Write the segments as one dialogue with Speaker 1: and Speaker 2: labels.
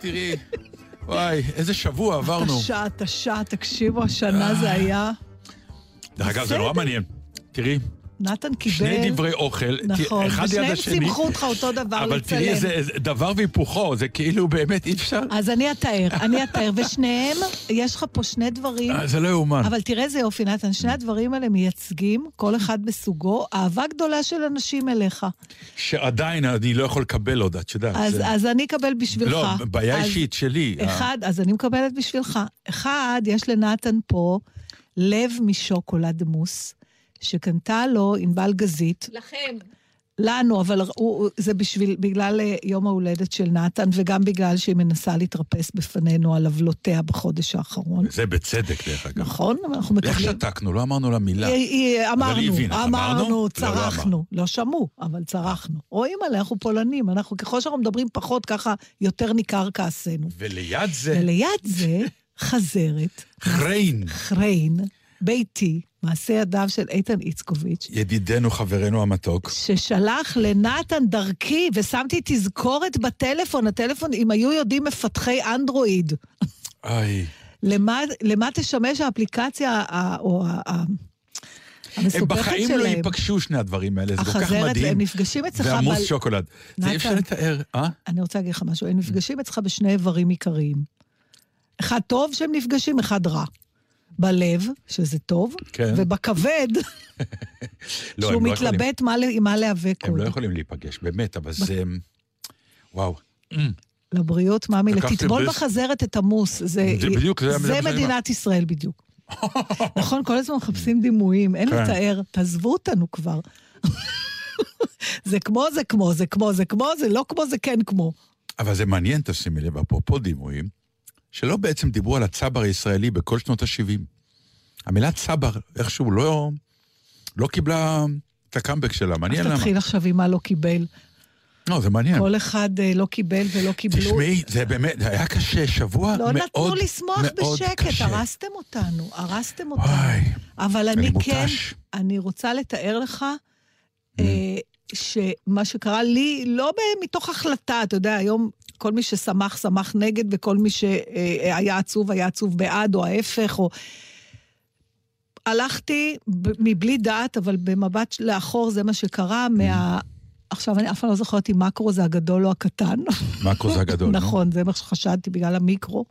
Speaker 1: תראי, וואי, איזה שבוע עברנו.
Speaker 2: תשע, תשע, תקשיבו, השנה זה היה...
Speaker 1: דרך אגב, זה נורא. מעניין. תראי,
Speaker 2: נתן קיבל...
Speaker 1: שני דברי אוכל,
Speaker 2: נכון,
Speaker 1: אחד יד
Speaker 2: ושניהם
Speaker 1: השני.
Speaker 2: סימכו אותך אותו דבר
Speaker 1: אבל
Speaker 2: לצלם.
Speaker 1: תראי איזה דבר והיפוכו, זה כאילו באמת אי אפשר.
Speaker 2: אז אני אתאר, אני אתאר, ושניהם, יש לך פה שני דברים,
Speaker 1: אה, זה לא יאומן.
Speaker 2: אבל תראה איזה יופי, נתן, שני הדברים האלה מייצגים, כל אחד בסוגו, אהבה גדולה של אנשים אליך.
Speaker 1: שעדיין אני לא יכול לקבל עוד, את יודעת.
Speaker 2: אז,
Speaker 1: זה-
Speaker 2: אז אני אקבל בשבילך.
Speaker 1: לא, בעיה
Speaker 2: אז
Speaker 1: אישית שלי. אה,
Speaker 2: אחד, אז אני מקבלת בשבילך. אחד, יש לנתן פה לב משוקולד מוס, שקנתה לו ענבל גזית.
Speaker 3: לכם.
Speaker 2: לנו, אבל הוא, זה בשביל, בגלל אה, יום ההולדת של נתן, וגם בגלל שהיא מנסה להתרפס בפנינו על עוולותיה בחודש האחרון.
Speaker 1: זה בצדק, דרך אגב.
Speaker 2: נכון? אנחנו
Speaker 1: איך
Speaker 2: מקבלים...
Speaker 1: שתקנו? לא אמרנו לה מילה.
Speaker 2: היא- היא- אמרנו,
Speaker 1: היא הבינה. אמרנו? לא,
Speaker 2: אמרנו,
Speaker 1: לא
Speaker 2: צרחנו. לא שמעו, אבל צרחנו. רואים עליה, אנחנו פולנים. אנחנו, ככל שאנחנו מדברים פחות, ככה יותר ניכר כעסנו.
Speaker 1: וליד זה,
Speaker 2: וליד זה, חזרת,
Speaker 1: חריין,
Speaker 2: חריין, ביתי, מעשה ידיו של איתן איצקוביץ',
Speaker 1: ידידנו, חברנו המתוק.
Speaker 2: ששלח לנתן דרכי, ושמתי תזכורת בטלפון, הטלפון, אם היו יודעים מפתחי אנדרואיד,
Speaker 1: איי.
Speaker 2: למה, למה תשמש האפליקציה או ה- ה-
Speaker 1: הם
Speaker 2: המסובכת
Speaker 1: בחיים לא
Speaker 2: שלהם?
Speaker 1: ייפגשו שני הדברים האלה, זה כל כך מדהים.
Speaker 2: הם נפגשים אצלך,
Speaker 1: והמוס
Speaker 2: אבל
Speaker 1: שוקולד. זה אי אפשר
Speaker 2: נתן.
Speaker 1: לתאר, אה?
Speaker 2: אני רוצה להגיד לך משהו, הם נפגשים אצלך בשני איברים עיקריים. אחד טוב שהם נפגשים, אחד רע. בלב, שזה טוב,
Speaker 1: כן.
Speaker 2: ובכבד,
Speaker 1: לא,
Speaker 2: שהוא
Speaker 1: לא יכולים.
Speaker 2: מתלבט מה, ל- עם מה להיאבק
Speaker 1: הם
Speaker 2: עוד.
Speaker 1: לא יכולים להיפגש, באמת, אבל זה... וואו.
Speaker 2: לבריאות, מאמי,
Speaker 1: לקחתם
Speaker 2: תטבול
Speaker 1: בס-
Speaker 2: בחזרת את המוס. זה,
Speaker 1: זה בדיוק, זה- זה
Speaker 2: זה
Speaker 1: מה
Speaker 2: מדינת ישראל בדיוק. נכון, כל הזמן מחפשים דימויים, אין
Speaker 1: כן.
Speaker 2: לתאר, תעזבו אותנו כבר. זה כמו, זה כמו, זה כמו, זה כמו, זה לא כמו, זה כן כמו.
Speaker 1: אבל זה מעניין, תשימי לב, אפרופו דימויים, שלא בעצם דיברו על הצבר הישראלי בכל שנות ה-70. המילה צבר איכשהו לא, לא קיבלה את הקאמבק שלה, מעניין
Speaker 2: אז
Speaker 1: למה.
Speaker 2: תתחיל עכשיו עם מה לא קיבל.
Speaker 1: לא, זה מעניין.
Speaker 2: כל אחד אה, לא קיבל ולא קיבלו.
Speaker 1: תשמעי, זה באמת, זה היה קשה, שבוע
Speaker 2: לא
Speaker 1: מאוד
Speaker 2: נתנו לשמוח
Speaker 1: מאוד
Speaker 2: בשקט,
Speaker 1: קשה.
Speaker 2: הרסתם אותנו, הרסתם אותנו.
Speaker 1: וואי,
Speaker 2: אבל
Speaker 1: אני
Speaker 2: אני כן,
Speaker 1: מותש.
Speaker 2: אני רוצה לתאר לך
Speaker 1: Mm.
Speaker 2: אה, שמה שקרה לי, לא מתוך החלטה, אתה יודע, היום כל מי ששמח, שמח נגד, וכל מי שהיה עצוב, היה עצוב בעד, או ההפך, או... הלכתי מבלי דעת, אבל במבט לאחור זה מה שקרה,
Speaker 1: Mm.
Speaker 2: מה... עכשיו, אני אף פעם לא זוכרת אם מקרו זה הגדול או הקטן.
Speaker 1: מקרו זה הגדול, נו.
Speaker 2: נכון, זה מה שחשדתי בגלל המיקרו,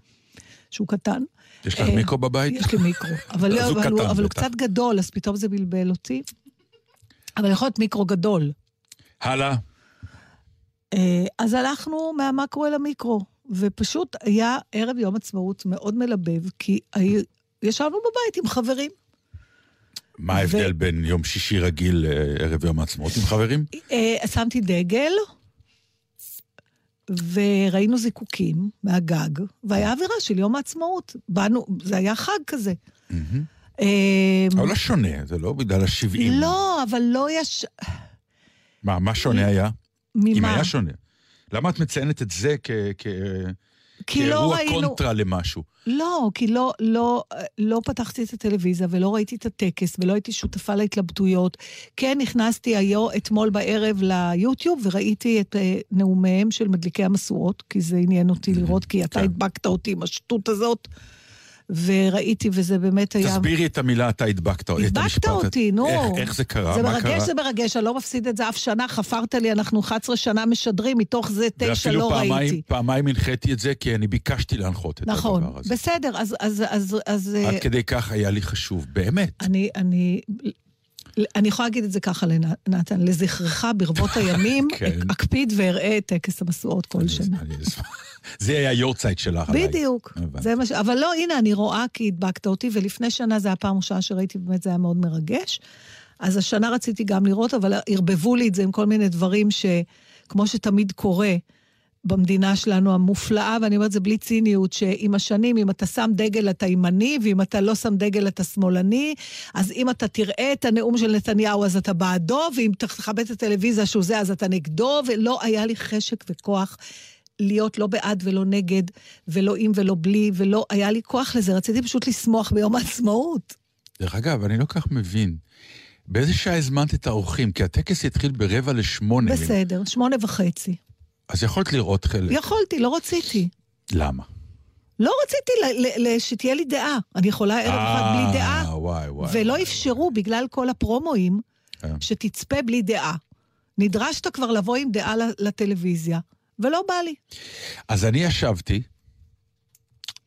Speaker 2: שהוא קטן.
Speaker 1: יש לך
Speaker 2: אה,
Speaker 1: מיקרו בבית?
Speaker 2: יש לי מיקרו. אבל,
Speaker 1: הוא
Speaker 2: אבל, הוא, אבל הוא. קצת גדול, אז פתאום זה בלבל אותי. אבל יכול להיות מיקרו גדול.
Speaker 1: הלאה.
Speaker 2: אה, אז הלכנו מהמקרו אל המיקרו, ופשוט היה ערב יום עצמאות מאוד מלבב, כי ישבנו בבית עם חברים.
Speaker 1: מה ההבדל בין יום שישי רגיל לערב יום העצמאות עם חברים?
Speaker 2: אה, שמתי דגל, וראינו זיקוקים מהגג, והיה אווירה של יום העצמאות. באנו, זה היה חג כזה. אה,
Speaker 1: אבל לא שונה, זה לא בגלל ה-70.
Speaker 2: לא, אבל לא יש...
Speaker 1: מה, מה שונה היה? אם
Speaker 2: ממה?
Speaker 1: היה שונה. למה את מציינת את זה כ- כ-
Speaker 2: כי לא
Speaker 1: כאירוע
Speaker 2: ראינו...
Speaker 1: קונטרה למשהו?
Speaker 2: לא, כי לא, לא, לא פתחתי את הטלוויזיה ולא ראיתי את הטקס ולא הייתי שותפה להתלבטויות. כן, נכנסתי היום, אתמול בערב ליוטיוב וראיתי את אה, נאומיהם של מדליקי המשואות, כי זה עניין אותי לראות, כי אתה
Speaker 1: כן.
Speaker 2: הדבקת אותי עם השטות הזאת. וראיתי, וזה באמת היה...
Speaker 1: תסבירי את המילה, אתה הדבקת. את
Speaker 2: הדבקת
Speaker 1: המשפט.
Speaker 2: אותי, נו.
Speaker 1: איך, איך זה קרה?
Speaker 2: זה מרגש,
Speaker 1: קרה?
Speaker 2: זה מרגש, אני לא מפסיד את זה אף שנה, חפרת לי, אנחנו 11 שנה משדרים, מתוך זה תשע
Speaker 1: ואפילו
Speaker 2: לא
Speaker 1: פעמיים,
Speaker 2: ראיתי.
Speaker 1: פעמיים הנחיתי את זה, כי אני ביקשתי להנחות את
Speaker 2: נכון,
Speaker 1: הדבר הזה.
Speaker 2: בסדר, אז... אז, אז, אז
Speaker 1: עד
Speaker 2: אה,
Speaker 1: כדי כך היה לי חשוב, באמת.
Speaker 2: אני, אני, אני יכולה להגיד את זה ככה לנתן, לזכרך ברבות הימים,
Speaker 1: כן.
Speaker 2: אקפיד ואראה את טקס המשואות כל שנה.
Speaker 1: אני אשמח. זה היה יורצייט שלך עליי.
Speaker 2: בדיוק. זה מה ש... אבל לא, הנה, אני רואה כי הדבקת אותי, ולפני שנה זה הפעם הראשונה שראיתי, באמת זה היה מאוד מרגש. אז השנה רציתי גם לראות, אבל ערבבו לי את זה עם כל מיני דברים שכמו שתמיד קורה, במדינה שלנו המופלאה, ואני אומרת זה בלי ציניות, שעם השנים, אם אתה שם דגל אתה ימני, ואם אתה לא שם דגל אתה שמאלני, אז אם אתה תראה את הנאום של נתניהו אז אתה בעדו, ואם תכבד את הטלוויזיה שהוא זה אז אתה נגדו, ולא היה לי חשק וכוח להיות לא בעד ולא נגד, ולא עם ולא בלי, ולא היה לי כוח לזה, רציתי פשוט לשמוח ביום העצמאות.
Speaker 1: דרך אגב, אני לא כך מבין. באיזה שעה הזמנת את האורחים? כי הטקס התחיל ברבע לשמונה.
Speaker 2: בסדר, שמונה וחצי.
Speaker 1: אז יכולת לראות חלק.
Speaker 2: יכולתי, לא רציתי.
Speaker 1: למה?
Speaker 2: לא רציתי ל- ל- ל- שתהיה לי דעה. אני יכולה ערב אחד בלי דעה.
Speaker 1: אה, וואי, וואי.
Speaker 2: ולא
Speaker 1: וואי.
Speaker 2: אפשרו, בגלל כל הפרומואים,
Speaker 1: כן.
Speaker 2: שתצפה בלי דעה. נדרשת כבר לבוא עם דעה לטלוויזיה, ולא בא לי.
Speaker 1: אז אני ישבתי,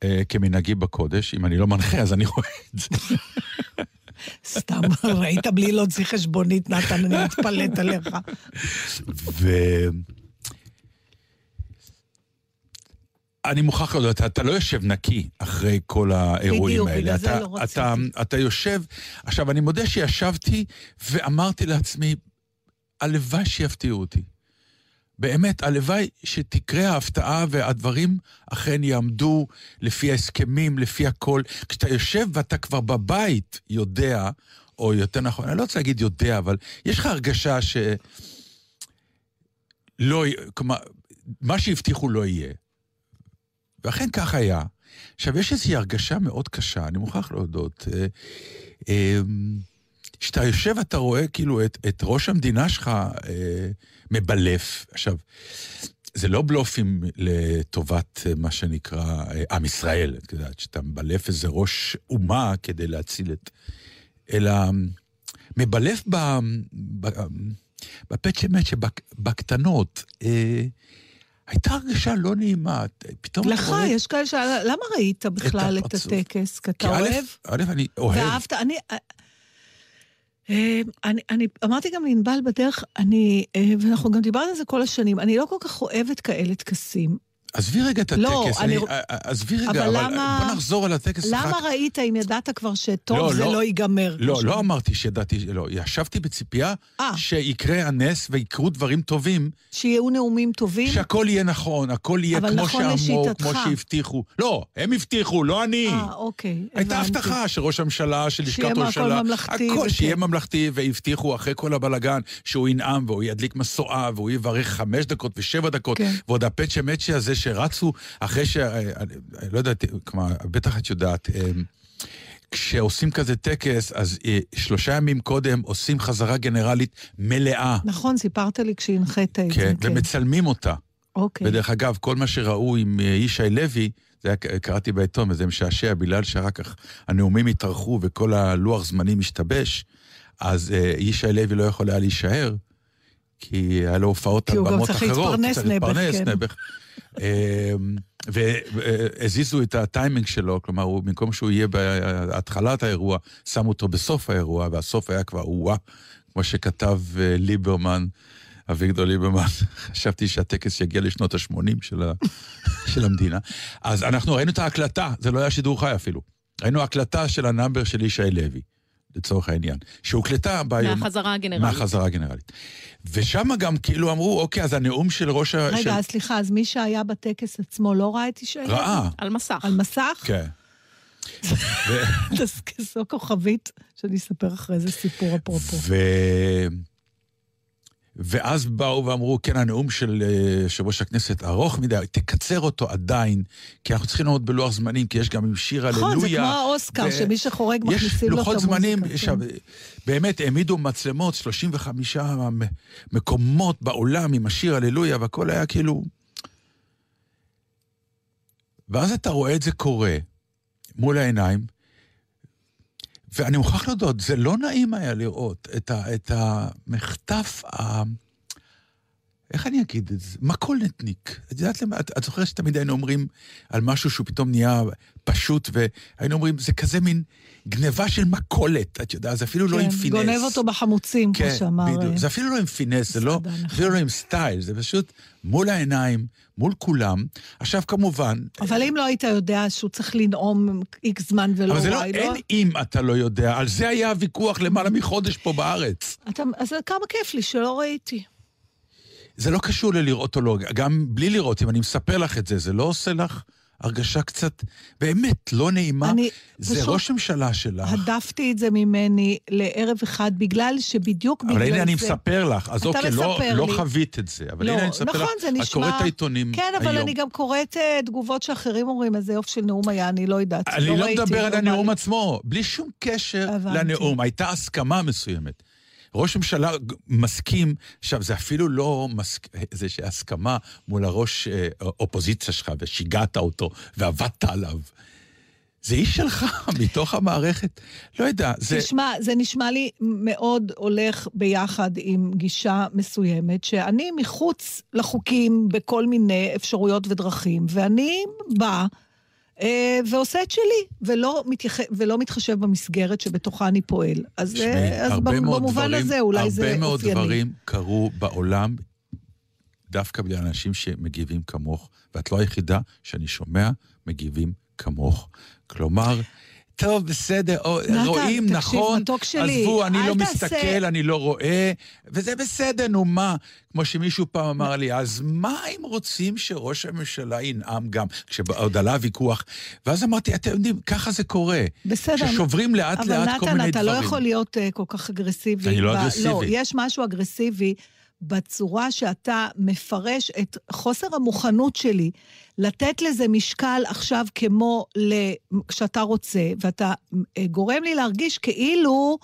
Speaker 1: אה, כמנהגי בקודש, אם אני לא מנחה אז אני רואה את זה.
Speaker 2: סתם, ראית בלי להוציא חשבונית, נתן, אני מתפלאת עליך.
Speaker 1: ו... אני מוכרח להודות, אתה, אתה לא יושב נקי אחרי כל האירועים
Speaker 2: בדיוק,
Speaker 1: האלה.
Speaker 2: בגלל זה
Speaker 1: אתה,
Speaker 2: לא רציתי.
Speaker 1: אתה, אתה יושב... עכשיו, אני מודה שישבתי ואמרתי לעצמי, הלוואי שיפתיעו אותי. באמת, הלוואי שתקרה ההפתעה והדברים אכן יעמדו לפי ההסכמים, לפי הכל. כשאתה יושב ואתה כבר בבית יודע, או יותר נכון, אני לא רוצה להגיד יודע, אבל יש לך הרגשה ש... לא, כלומר, מה שהבטיחו לא יהיה. ואכן כך היה. עכשיו, יש איזושהי הרגשה מאוד קשה, אני מוכרח להודות. אה, אה, כשאתה יושב, אתה רואה כאילו את, את ראש המדינה שלך אה, מבלף. עכשיו, זה לא בלופים לטובת אה, מה שנקרא אה, עם ישראל, את יודעת, שאתה מבלף איזה ראש אומה כדי להציל את... אלא מבלף ב... ב בפט שמת שבקטנות. אה, הייתה הרגשה לא נעימה. פתאום...
Speaker 2: לך,
Speaker 1: רואה-
Speaker 2: יש כאלה ש... למה ראית בכלל את
Speaker 1: הפרצוף.
Speaker 2: הטקס? כי אתה אוהב?
Speaker 1: א', אני אוהב.
Speaker 2: ואהבת, אני... אה, אני, אני אמרתי גם לענבל בדרך, אני, אה, ואנחנו גם דיברנו על זה כל השנים, אני לא כל כך אוהבת כאלה טקסים.
Speaker 1: עזבי רגע את
Speaker 2: לא,
Speaker 1: הטקס,
Speaker 2: אני-
Speaker 1: אני- עזבי רגע,
Speaker 2: אבל
Speaker 1: אבל
Speaker 2: למה-
Speaker 1: בוא נחזור על הטקס.
Speaker 2: למה
Speaker 1: רק-
Speaker 2: ראית אם ידעת כבר שטוב
Speaker 1: לא,
Speaker 2: זה
Speaker 1: לא.
Speaker 2: לא ייגמר?
Speaker 1: לא, לא
Speaker 2: ש-
Speaker 1: אמרתי שידעתי, לא, ישבתי בציפייה
Speaker 2: אה.
Speaker 1: שיקרה הנס ויקרו דברים טובים,
Speaker 2: שיהיו נאומים טובים?
Speaker 1: שהכל יהיה נכון, הכל יהיה כמו
Speaker 2: נכון
Speaker 1: שאמרו,
Speaker 2: לשיטתך.
Speaker 1: כמו שהבטיחו. לא, הם הבטיחו, לא אני.
Speaker 2: אה, אוקיי,
Speaker 1: הייתה
Speaker 2: הבנתי.
Speaker 1: הבטחה של ראש הממשלה, של לשכת
Speaker 2: שיהיה
Speaker 1: ראש הממשלה.
Speaker 2: ממלכתי
Speaker 1: הכל,
Speaker 2: וכן.
Speaker 1: שיהיה ממלכתי, והבטיחו אחרי כל הבלגן שהוא ינאם והוא ידליק משואה והוא יברך חמש דקות ושבע דקות,
Speaker 2: כן.
Speaker 1: ועוד הפצ'ה מצ'ה הזה שרצו אחרי ש... אני לא יודעת, כלומר, בטח את יודעת, אמ, כשעושים כזה טקס, אז אה, שלושה ימים קודם עושים חזרה גנרלית מלאה.
Speaker 2: נכון, סיפרת לי כשהנחית את
Speaker 1: כן,
Speaker 2: זה, כן.
Speaker 1: ומצלמים אותה.
Speaker 2: אוקיי.
Speaker 1: ודרך אגב, כל מה שראו עם אה, ישי לוי, זה היה, קראתי בעיתון, וזה משעשע, בגלל שאחר כך הנאומים התארכו וכל הלוח זמנים השתבש, אז אה, ישי לוי לא יכול היה להישאר, כי היה לו הופעות
Speaker 2: כי
Speaker 1: על
Speaker 2: הוא גם
Speaker 1: במות
Speaker 2: צריך
Speaker 1: אחרות.
Speaker 2: להתפרנס נעבך, כן.
Speaker 1: אה, והזיזו את הטיימינג שלו, כלומר, הוא, במקום שהוא יהיה בהתחלת האירוע, שמו אותו בסוף האירוע, והסוף היה כבר או-אה, כמו שכתב אה, ליברמן. אביגדור ליברמן, חשבתי שהטקס יגיע לשנות ה-80 של, ה... של המדינה. אז אנחנו ראינו את ההקלטה, זה לא היה שידור חי אפילו. ראינו הקלטה של ה number של ישי לוי, לצורך העניין, שהוקלטה ביום...
Speaker 3: מהחזרה הגנרלית.
Speaker 1: מהחזרה הגנרלית. ושם גם כאילו אמרו, אוקיי, אז הנאום של ראש ה... של...
Speaker 2: רגע, אז סליחה, אז מי שהיה בטקס עצמו לא ראה את ישי? לוי?
Speaker 1: ראה,
Speaker 3: על מסך.
Speaker 2: על מסך?
Speaker 1: כן. ו...
Speaker 2: תזכסו כוכבית, שאני אספר אחרי זה סיפור אפרופו.
Speaker 1: ואז באו ואמרו, כן, הנאום של אה, יושב ראש הכנסת ארוך מדי, תקצר אותו עדיין, כי אנחנו צריכים לעמוד בלוח זמנים, כי יש גם עם שיר הללויה.
Speaker 2: נכון, זה כמו האוסקר,
Speaker 1: ו-
Speaker 2: שמי שחורג
Speaker 1: יש
Speaker 2: מכניסים לו את
Speaker 1: לוחות
Speaker 2: המוזיקה.
Speaker 1: זמנים,
Speaker 2: כן.
Speaker 1: עכשיו, באמת העמידו מצלמות, 35 מ- מקומות בעולם עם השיר הללויה, והכל היה כאילו... ואז אתה רואה את זה קורה, מול העיניים, ואני מוכרח להודות, זה לא נעים היה לראות את, ה, את המחטף ה... איך אני אגיד את זה? מכולנתניק. את יודעת למה? את, את זוכרת שתמיד היינו אומרים על משהו שהוא פתאום נהיה פשוט, והיינו אומרים, זה כזה מין גניבה של מכולת, את יודעת, זה אפילו כן, לא עם פינס.
Speaker 2: גונב אותו בחמוצים,
Speaker 1: כן,
Speaker 2: כמו שאמר...
Speaker 1: כן, בדיוק. זה אפילו לא עם פינס, זה לא, אפילו לא עם סטייל, זה פשוט מול העיניים, מול כולם. עכשיו, כמובן...
Speaker 2: אבל אם לא היית יודע שהוא צריך לנאום איקס זמן ולא
Speaker 1: אבל זה לא, אין אם אתה לא יודע, על זה היה הוויכוח למעלה מחודש פה בארץ.
Speaker 2: אתה, אז כמה כיף לי שלא ראיתי.
Speaker 1: זה לא קשור ללראות או לא, גם בלי לראות, אם אני מספר לך את זה, זה לא עושה לך הרגשה קצת, באמת, לא נעימה. אני זה פשוט ראש ממשלה שלך.
Speaker 2: הדפתי את זה ממני לערב אחד, בגלל שבדיוק בגלל
Speaker 1: זה...
Speaker 2: אבל
Speaker 1: הנה אני מספר לך, אז אוקיי, לא, לא חווית את זה, אבל לא, הנה אני מספר
Speaker 2: נכון,
Speaker 1: לך,
Speaker 2: נשמע...
Speaker 1: את קוראת את העיתונים
Speaker 2: כן, אבל
Speaker 1: היום.
Speaker 2: אני גם קוראת uh, תגובות שאחרים אומרים, איזה יופי של נאום היה, אני לא יודעת,
Speaker 1: אני לא, לא מדבר על הנאום עצמו, בלי שום קשר הבנתי. לנאום, הייתה הסכמה מסוימת. ראש ממשלה מסכים, עכשיו, זה אפילו לא מסק... איזושהי הסכמה מול הראש אה, אופוזיציה שלך, ושיגעת אותו, ועבדת עליו. זה איש שלך, מתוך המערכת. לא יודע, זה...
Speaker 2: תשמע, זה נשמע לי מאוד הולך ביחד עם גישה מסוימת, שאני מחוץ לחוקים בכל מיני אפשרויות ודרכים, ואני באה... אה, ועושה את שלי, ולא, מתייח... ולא מתחשב במסגרת שבתוכה אני פועל. אז, שמי, אה, אז במובן דברים, הזה אולי זה אופייני.
Speaker 1: הרבה מאוד דברים קרו בעולם, דווקא בגלל אנשים שמגיבים כמוך, ואת לא היחידה שאני שומע מגיבים כמוך. כלומר, טוב, בסדר, נתן, רואים, תקשיב, נכון,
Speaker 2: שלי,
Speaker 1: עזבו, אני לא
Speaker 2: תעשה...
Speaker 1: מסתכל, אני לא רואה, וזה בסדר, נו מה? כמו שמישהו פעם אמר לי, אז מה אם רוצים שראש הממשלה ינאם גם, כשעוד עלה ויכוח? ואז אמרתי, אתם יודעים, ככה זה קורה.
Speaker 2: בסדר.
Speaker 1: ששוברים לאט-לאט כל מיני דברים.
Speaker 2: אבל נתן, אתה לא יכול להיות uh, כל כך אגרסיבי.
Speaker 1: אני לא אגרסיבי.
Speaker 2: לא, יש משהו אגרסיבי. בצורה שאתה מפרש את חוסר המוכנות שלי לתת לזה משקל עכשיו כמו כשאתה רוצה, ואתה אה, גורם לי להרגיש כאילו...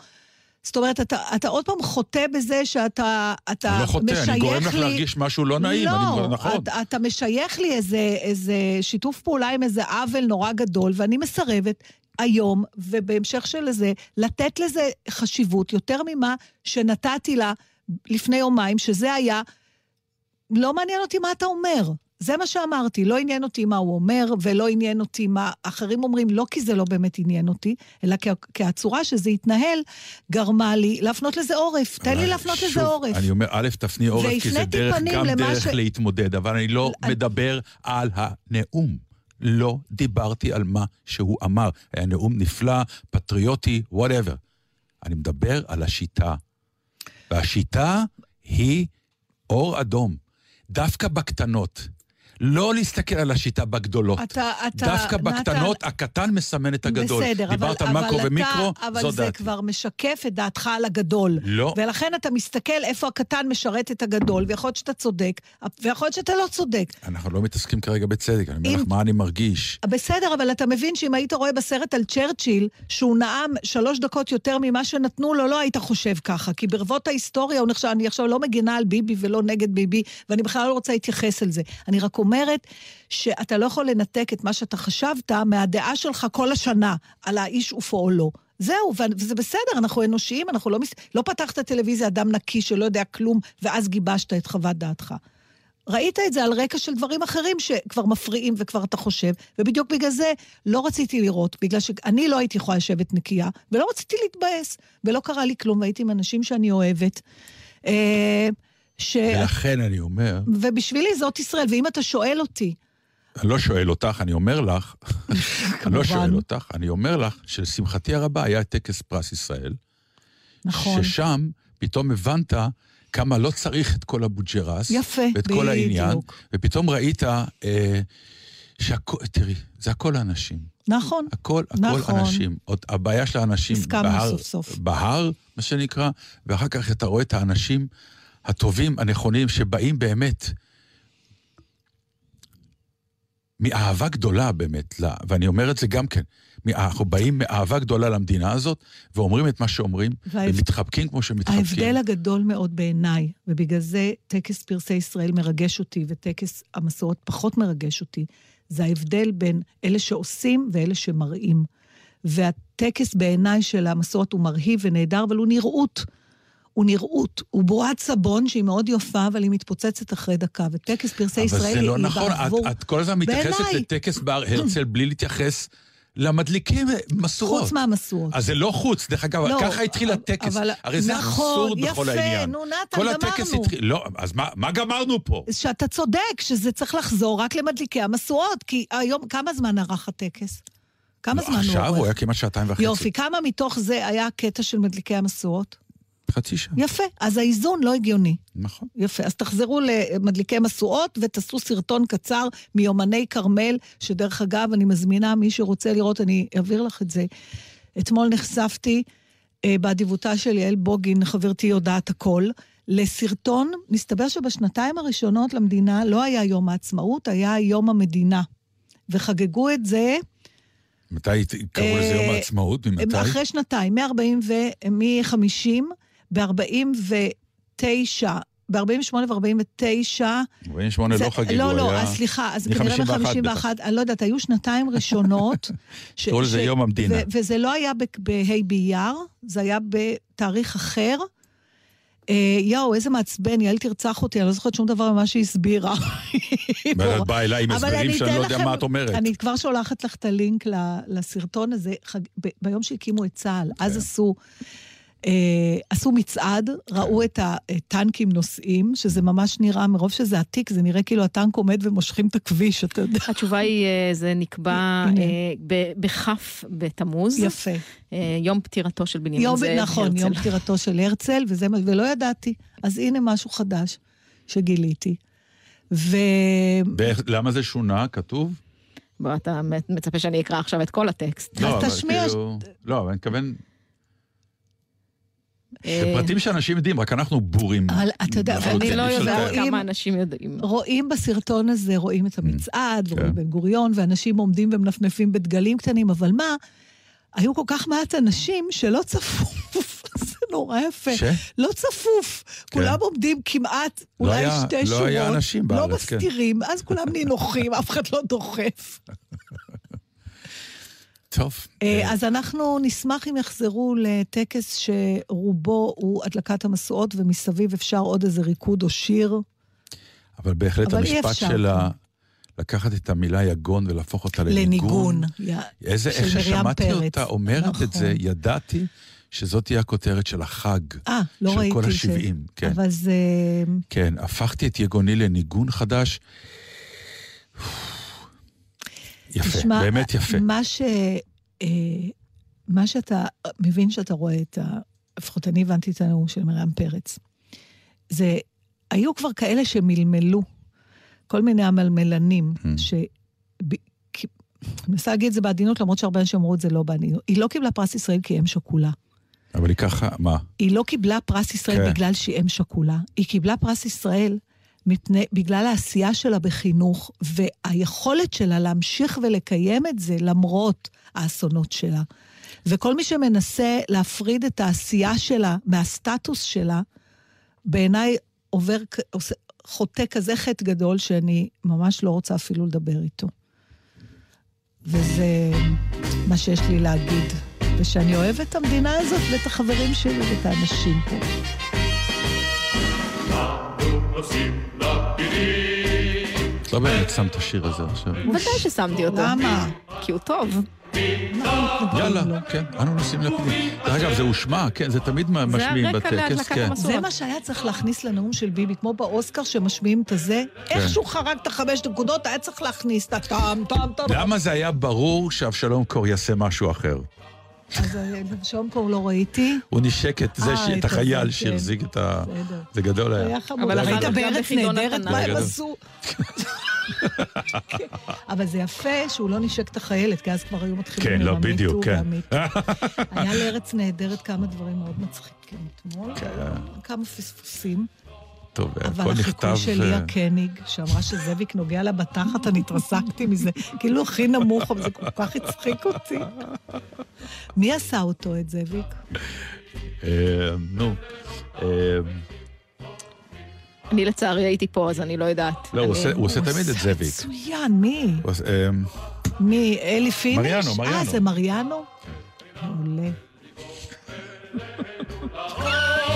Speaker 2: זאת אומרת, אתה, אתה עוד פעם חוטא בזה שאתה אתה
Speaker 1: לא חוטא,
Speaker 2: משייך לי...
Speaker 1: אני גורם לך להרגיש משהו לא נעים,
Speaker 2: לא,
Speaker 1: אני, נכון.
Speaker 2: אתה, אתה משייך לי איזה, איזה שיתוף פעולה עם איזה עוול נורא גדול, ואני מסרבת היום, ובהמשך של זה, לתת לזה חשיבות יותר ממה שנתתי לה לפני יומיים, שזה היה, לא מעניין אותי מה אתה אומר. זה מה שאמרתי, לא עניין אותי מה הוא אומר, ולא עניין אותי מה אחרים אומרים, לא כי זה לא באמת עניין אותי, אלא כי הצורה שזה התנהל גרמה לי להפנות לזה עורף. תן לי להפנות שוב, לזה עורף.
Speaker 1: אני אומר, א', תפני עורף, כי זה דרך, גם דרך ש... להתמודד, אבל אני לא אני... מדבר על הנאום. לא דיברתי על מה שהוא אמר. היה נאום נפלא, פטריוטי, whatever. אני מדבר על השיטה. והשיטה היא אור אדום. דווקא בקטנות. לא להסתכל על השיטה בגדולות. אתה, אתה, דווקא בקטנות, אתה... הקטן מסמן את הגדול.
Speaker 2: בסדר,
Speaker 1: דיברת
Speaker 2: אבל,
Speaker 1: על מקרו ומיקרו,
Speaker 2: אבל
Speaker 1: זו
Speaker 2: זה
Speaker 1: דעתי.
Speaker 2: כבר משקף את דעתך על הגדול.
Speaker 1: לא.
Speaker 2: ולכן אתה מסתכל איפה הקטן משרת את הגדול, ויכול להיות שאתה צודק, ויכול להיות שאתה לא צודק.
Speaker 1: אנחנו לא מתעסקים כרגע בצדק, אני אומר אם... לך מה אני מרגיש.
Speaker 2: בסדר, אבל אתה מבין שאם היית רואה בסרט על צ'רצ'יל, שהוא נאם שלוש דקות יותר ממה שנתנו לו, לא היית חושב ככה. כי ברבות ההיסטוריה הוא נחשב, אני עכשיו לא מגינה על ביבי ולא נגד ביבי, ואני בכלל לא רוצה להתייחס על זה. אני רק אומרת שאתה לא יכול לנתק את מה שאתה חשבת מהדעה שלך כל השנה על האיש ופועלו. זהו, וזה בסדר, אנחנו אנושיים, אנחנו לא, מס... לא פתחת טלוויזיה אדם נקי שלא יודע כלום, ואז גיבשת את חוות דעתך. ראית את זה על רקע של דברים אחרים שכבר מפריעים וכבר אתה חושב, ובדיוק בגלל זה לא רציתי לראות, בגלל שאני לא הייתי יכולה לשבת נקייה, ולא רציתי להתבאס, ולא קרה לי כלום, והייתי עם אנשים שאני אוהבת. אה,
Speaker 1: ש... ולכן אני אומר...
Speaker 2: ובשבילי זאת ישראל, ואם אתה שואל אותי...
Speaker 1: אני לא שואל אותך, אני אומר לך, אני לא שואל אותך, אני אומר לך שלשמחתי הרבה היה טקס פרס ישראל.
Speaker 2: נכון.
Speaker 1: ששם פתאום הבנת כמה לא צריך את כל הבוג'רס.
Speaker 2: יפה,
Speaker 1: ואת בדיוק. כל העניין. ופתאום ראית אה, שהכל, תראי, זה הכל אנשים.
Speaker 2: נכון.
Speaker 1: הכל, הכל נכון. אנשים. עוד הבעיה של האנשים
Speaker 2: בהר, סוף סוף.
Speaker 1: בהר, מה שנקרא, ואחר כך אתה רואה את האנשים הטובים, הנכונים, שבאים באמת מאהבה גדולה באמת, לה, ואני אומר את זה גם כן, אנחנו באים מאהבה גדולה למדינה הזאת, ואומרים את מה שאומרים, וההבד... ומתחבקים כמו שמתחבקים.
Speaker 2: ההבדל הגדול מאוד בעיניי, ובגלל זה טקס פרסי ישראל מרגש אותי, וטקס המסורת פחות מרגש אותי, זה ההבדל בין אלה שעושים ואלה שמראים. והטקס בעיניי של המסורת הוא מרהיב ונהדר, אבל הוא נראות. הוא נראות, הוא בועת סבון שהיא מאוד יפה, אבל היא מתפוצצת אחרי דקה. וטקס פרסי ישראל
Speaker 1: אבל זה לא נכון,
Speaker 2: בעבור...
Speaker 1: את, את כל הזמן מתייחסת
Speaker 2: בעיניי.
Speaker 1: לטקס בהר הרצל בלי להתייחס למדליקים משואות.
Speaker 2: חוץ מהמשואות.
Speaker 1: אז זה לא חוץ, דרך אגב,
Speaker 2: לא,
Speaker 1: ככה התחיל
Speaker 2: אבל-
Speaker 1: הטקס.
Speaker 2: אבל-
Speaker 1: הרי זה
Speaker 2: נכון,
Speaker 1: אבסורד בכל
Speaker 2: יפה,
Speaker 1: העניין.
Speaker 2: נו, נתן,
Speaker 1: כל הטקס
Speaker 2: גמרנו.
Speaker 1: התחיל, לא, אז מה, מה גמרנו פה?
Speaker 2: שאתה צודק, שזה צריך לחזור רק למדליקי המשואות, כי היום, כמה זמן ארך הטקס? כמה זמן הוא
Speaker 1: עכשיו הוא? היה כמעט שעתיים וחצי.
Speaker 2: יופי, כמה מתוך זה היה קטע של מדליקי המשואות?
Speaker 1: חצי שעה.
Speaker 2: יפה, אז האיזון לא הגיוני.
Speaker 1: נכון.
Speaker 2: יפה, אז תחזרו למדליקי משואות ותעשו סרטון קצר מיומני כרמל, שדרך אגב, אני מזמינה מי שרוצה לראות, אני אעביר לך את זה. אתמול נחשפתי אה, באדיבותה של יעל בוגין, חברתי יודעת הכל, לסרטון, מסתבר שבשנתיים הראשונות למדינה לא היה יום העצמאות, היה יום המדינה. וחגגו את זה
Speaker 1: מתי קראו לזה יום
Speaker 2: אה,
Speaker 1: העצמאות? ממתי?
Speaker 2: אחרי שנתיים, מ-40 ו... מ-50, ב-49, ב-48 ו-49,
Speaker 1: 48 לא חגגו,
Speaker 2: לא, לא,
Speaker 1: היה...
Speaker 2: אז סליחה, אז כנראה
Speaker 1: 51
Speaker 2: ב-51, אני לא יודעת, היו שנתיים ראשונות. ש-
Speaker 1: לזה
Speaker 2: ש-
Speaker 1: יום המדינה.
Speaker 2: ו- וזה לא היה בה' באייר, זה היה בתאריך אחר. אה, יואו, איזה מעצבן, יעל תרצח אותי, אני לא זוכרת שום דבר ממה שהיא הסבירה.
Speaker 1: ואת באה אליי עם הסברים
Speaker 2: אני
Speaker 1: שאני לא יודע מה את אומרת.
Speaker 2: אני כבר שולחת לך את הלינק לסרטון הזה. ביום שהקימו את צה"ל, אז
Speaker 1: כן.
Speaker 2: עשו, עשו מצעד, ראו את הטנקים נוסעים, שזה ממש נראה, מרוב שזה עתיק, זה נראה כאילו הטנק עומד ומושכים את הכביש, אתה יודע.
Speaker 3: התשובה היא, אה, זה נקבע. אה, ב- בכ' בתמוז,
Speaker 2: יפה.
Speaker 3: אה, יום פטירתו של בנימין
Speaker 2: יום,
Speaker 3: זאב
Speaker 2: נכון,
Speaker 3: הרצל.
Speaker 2: יום פטירתו של הרצל, וזה, ולא ידעתי. אז הנה משהו חדש שגיליתי. ו...
Speaker 1: למה זה שונה? כתוב?
Speaker 3: בוא, אתה מצפה שאני אקרא עכשיו את כל הטקסט.
Speaker 1: לא, אבל
Speaker 2: תשמיע
Speaker 1: כאילו- לא, אבל אני מתכוון... זה פרטים שאנשים יודעים, רק אנחנו בורים.
Speaker 2: אבל אתה יודע,
Speaker 3: אני לא
Speaker 1: אי אפשר
Speaker 3: יודעת כמה אנשים יודעים.
Speaker 2: רואים בסרטון הזה, רואים את המצעד, רואים
Speaker 1: כן.
Speaker 2: בן גוריון, ואנשים עומדים ומנפנפים בדגלים קטנים, אבל מה, היו כל כך מעט אנשים שלא צפוף, זה נורא יפה.
Speaker 1: ש?
Speaker 2: לא צפוף. כולם עומדים כמעט,
Speaker 1: לא
Speaker 2: אולי
Speaker 1: היה-
Speaker 2: שתי
Speaker 1: לא
Speaker 2: שורות.
Speaker 1: היה אנשים
Speaker 2: לא
Speaker 1: בארץ, כן.
Speaker 2: מסתירים, אז כולם נינוחים, אף אחד לא דוחף.
Speaker 1: טוב.
Speaker 2: אה, אז אנחנו נשמח אם יחזרו לטקס שרובו הוא הדלקת המשואות, ומסביב אפשר עוד איזה ריקוד או שיר.
Speaker 1: אבל בהחלט
Speaker 2: אבל
Speaker 1: המשפט. שלה, לקחת את המילה יגון ולהפוך אותה לניגון.
Speaker 2: לניגון.
Speaker 1: איזה,
Speaker 2: של
Speaker 1: איך ששמעתי
Speaker 2: פרץ.
Speaker 1: אותה אומרת את זה,
Speaker 2: נכון.
Speaker 1: ידעתי שזאת תהיה הכותרת של החג.
Speaker 2: אה, לא
Speaker 1: של
Speaker 2: ראיתי
Speaker 1: כל
Speaker 2: את
Speaker 1: השבעים,
Speaker 2: זה.
Speaker 1: כן.
Speaker 2: אבל זה...
Speaker 1: כן, הפכתי את יגוני לניגון חדש. יפה,
Speaker 2: תשמע,
Speaker 1: באמת יפה.
Speaker 2: מה ש... אה, מה שאתה מבין שאתה רואה את ה... לפחות אני הבנתי את הנאום של מרים פרץ. זה... היו כבר כאלה שמלמלו, כל מיני המלמלנים,
Speaker 1: Mm.
Speaker 2: ש... אני מנסה להגיד את זה בעדינות, למרות שהרבה אנשים אמרו את זה לא בעדינות. היא לא קיבלה פרס ישראל כי אם שכולה.
Speaker 1: אבל היא ככה, מה?
Speaker 2: היא לא קיבלה פרס ישראל.
Speaker 1: כן.
Speaker 2: בגלל שהיא אם שכולה, היא קיבלה פרס ישראל מפני, בגלל העשייה שלה בחינוך, והיכולת שלה להמשיך ולקיים את זה למרות האסונות שלה. וכל מי שמנסה להפריד את העשייה שלה מהסטטוס שלה, בעיניי עובר, חוטא כזה חטא גדול שאני ממש לא רוצה אפילו לדבר איתו. וזה מה שיש לי להגיד. ושאני אוהבת את המדינה הזאת ואת החברים שלי ואת האנשים פה.
Speaker 1: את לא באמת שמת את השיר הזה עכשיו.
Speaker 3: ודאי ששמתי אותו.
Speaker 2: למה?
Speaker 3: כי הוא טוב.
Speaker 1: יאללה, כן, אנו נוסעים לפידים. דרך אגב, זה הושמע, כן, זה תמיד משמיעים בטקס, כן.
Speaker 2: זה מה שהיה צריך להכניס לנאום של ביבי, כמו באוסקר שמשמיעים את הזה. איך שהוא חרג את החמש נקודות, היה צריך להכניס את הטאם, טאם, טאם.
Speaker 1: למה זה היה ברור שאבשלום קור יעשה משהו אחר?
Speaker 2: אז אה, שום קור לא ראיתי.
Speaker 1: הוא נשק את זה,
Speaker 2: אה, את
Speaker 1: החייל
Speaker 2: הזה,
Speaker 1: שהחזיק את ה... זה גדול היה.
Speaker 3: אבל גם
Speaker 2: בארץ נהדרת
Speaker 3: התנ"ך.
Speaker 2: מה הם. עשו? כן. אבל זה יפה שהוא לא נשק את החיילת, כי אז כבר היו מתחילים
Speaker 1: כן, לא, בדיוק, כן.
Speaker 2: היה לארץ נהדרת כמה דברים מאוד מצחיקים אתמול.
Speaker 1: כן.
Speaker 2: כמה פספוסים.
Speaker 1: טוב,
Speaker 2: אבל
Speaker 1: הכל
Speaker 2: החיקוי
Speaker 1: נכתב...
Speaker 2: של ליה
Speaker 1: אה,
Speaker 2: קניג, שאמרה שזאביק נוגע לה בתחת, אני התרסקתי מזה. כאילו הכי נמוך, אבל זה כל כך הצחיק אותי. מי עשה אותו, את זאביק?
Speaker 1: אה, נו. אה,
Speaker 3: אני לצערי הייתי פה, אז אני לא יודעת.
Speaker 1: לא, הוא עושה- תמיד את זאביק.
Speaker 2: מצוין, מי?
Speaker 1: הוא עושה, אמ,
Speaker 2: מי? אלי פיניש?
Speaker 1: מריאנו, מריאנו.
Speaker 2: אה, זה מריאנו? מעולה.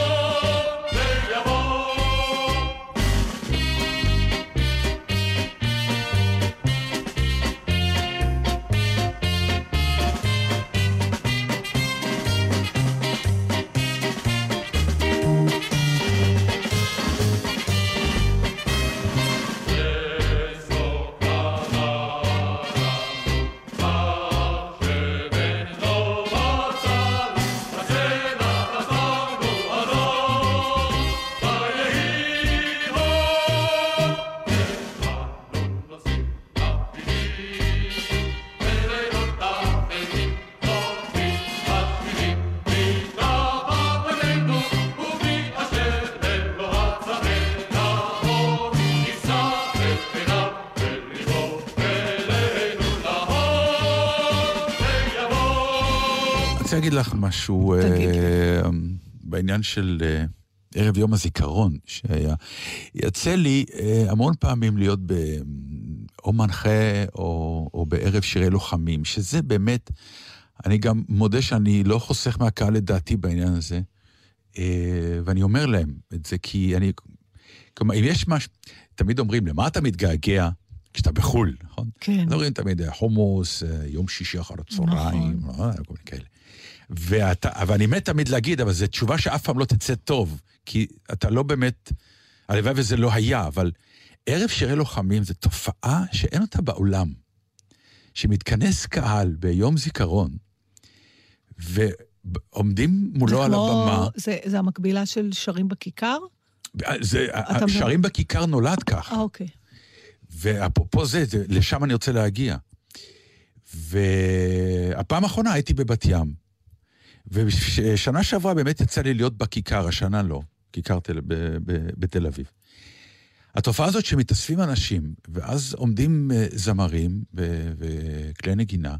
Speaker 1: להגיד לך משהו
Speaker 2: תגיד.
Speaker 1: אה, בעניין של אה, ערב יום הזיכרון שהיה. יצא לי אה, המון פעמים להיות ב... או מנחה או, או בערב שירי לוחמים, שזה באמת, אני גם מודה שאני לא חוסך מהקהל את דעתי בעניין הזה, אה, ואני אומר להם את זה כי אני... כלומר, אם יש משהו, תמיד אומרים, למה אתה מתגעגע כשאתה בחו"ל, נכון?
Speaker 2: כן.
Speaker 1: לא רואים תמיד חומוס, יום שישי אחר הצהריים,
Speaker 2: נכון.
Speaker 1: כל מיני כאלה. ואתה, ואני מת תמיד להגיד, אבל זו תשובה שאף פעם לא תצא טוב, כי אתה לא באמת, הלוואי וזה לא היה, אבל ערב שירי לוחמים זו תופעה שאין אותה בעולם. שמתכנס קהל ביום זיכרון, ועומדים מולו על
Speaker 2: כמו-
Speaker 1: הבמה,
Speaker 2: זה- זה המקבילה של שרים בכיכר?
Speaker 1: זה,
Speaker 2: אתה-
Speaker 1: שרים בכיכר נולד כך.
Speaker 2: אה, אוקיי.
Speaker 1: ואפרופו זה, זה, לשם אני רוצה להגיע. והפעם האחרונה הייתי בבת ים. ושנה שעברה באמת יצא לי להיות בכיכר, השנה לא, כיכר תל, ב, ב, בתל אביב. התופעה הזאת שמתאספים אנשים, ואז עומדים אה, זמרים וכלי נגינה,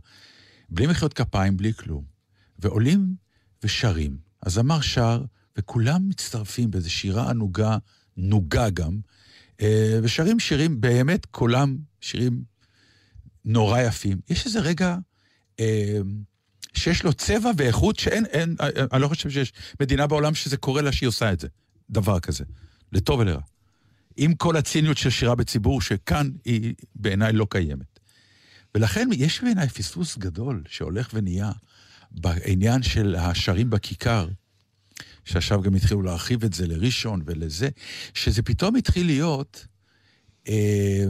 Speaker 1: בלי מחיאות כפיים, בלי כלום, ועולים ושרים. הזמר שר, וכולם מצטרפים באיזו שירה ענוגה, נוגה גם, אה, ושרים שירים, באמת, קולם שירים נורא יפים. יש איזה רגע אה, שיש לו צבע ואיכות שאין, אין, אה, אני לא חושב שיש מדינה בעולם שזה קורה לה שהיא עושה את זה. דבר כזה, לטוב ולרע. עם כל הציניות של שירה בציבור, שכאן היא בעיניי לא קיימת. ולכן יש בעיניי פספוס גדול שהולך ונהיה בעניין של השרים בכיכר, שעכשיו גם התחילו להרחיב את זה לראשון ולזה, שזה פתאום התחיל להיות אה,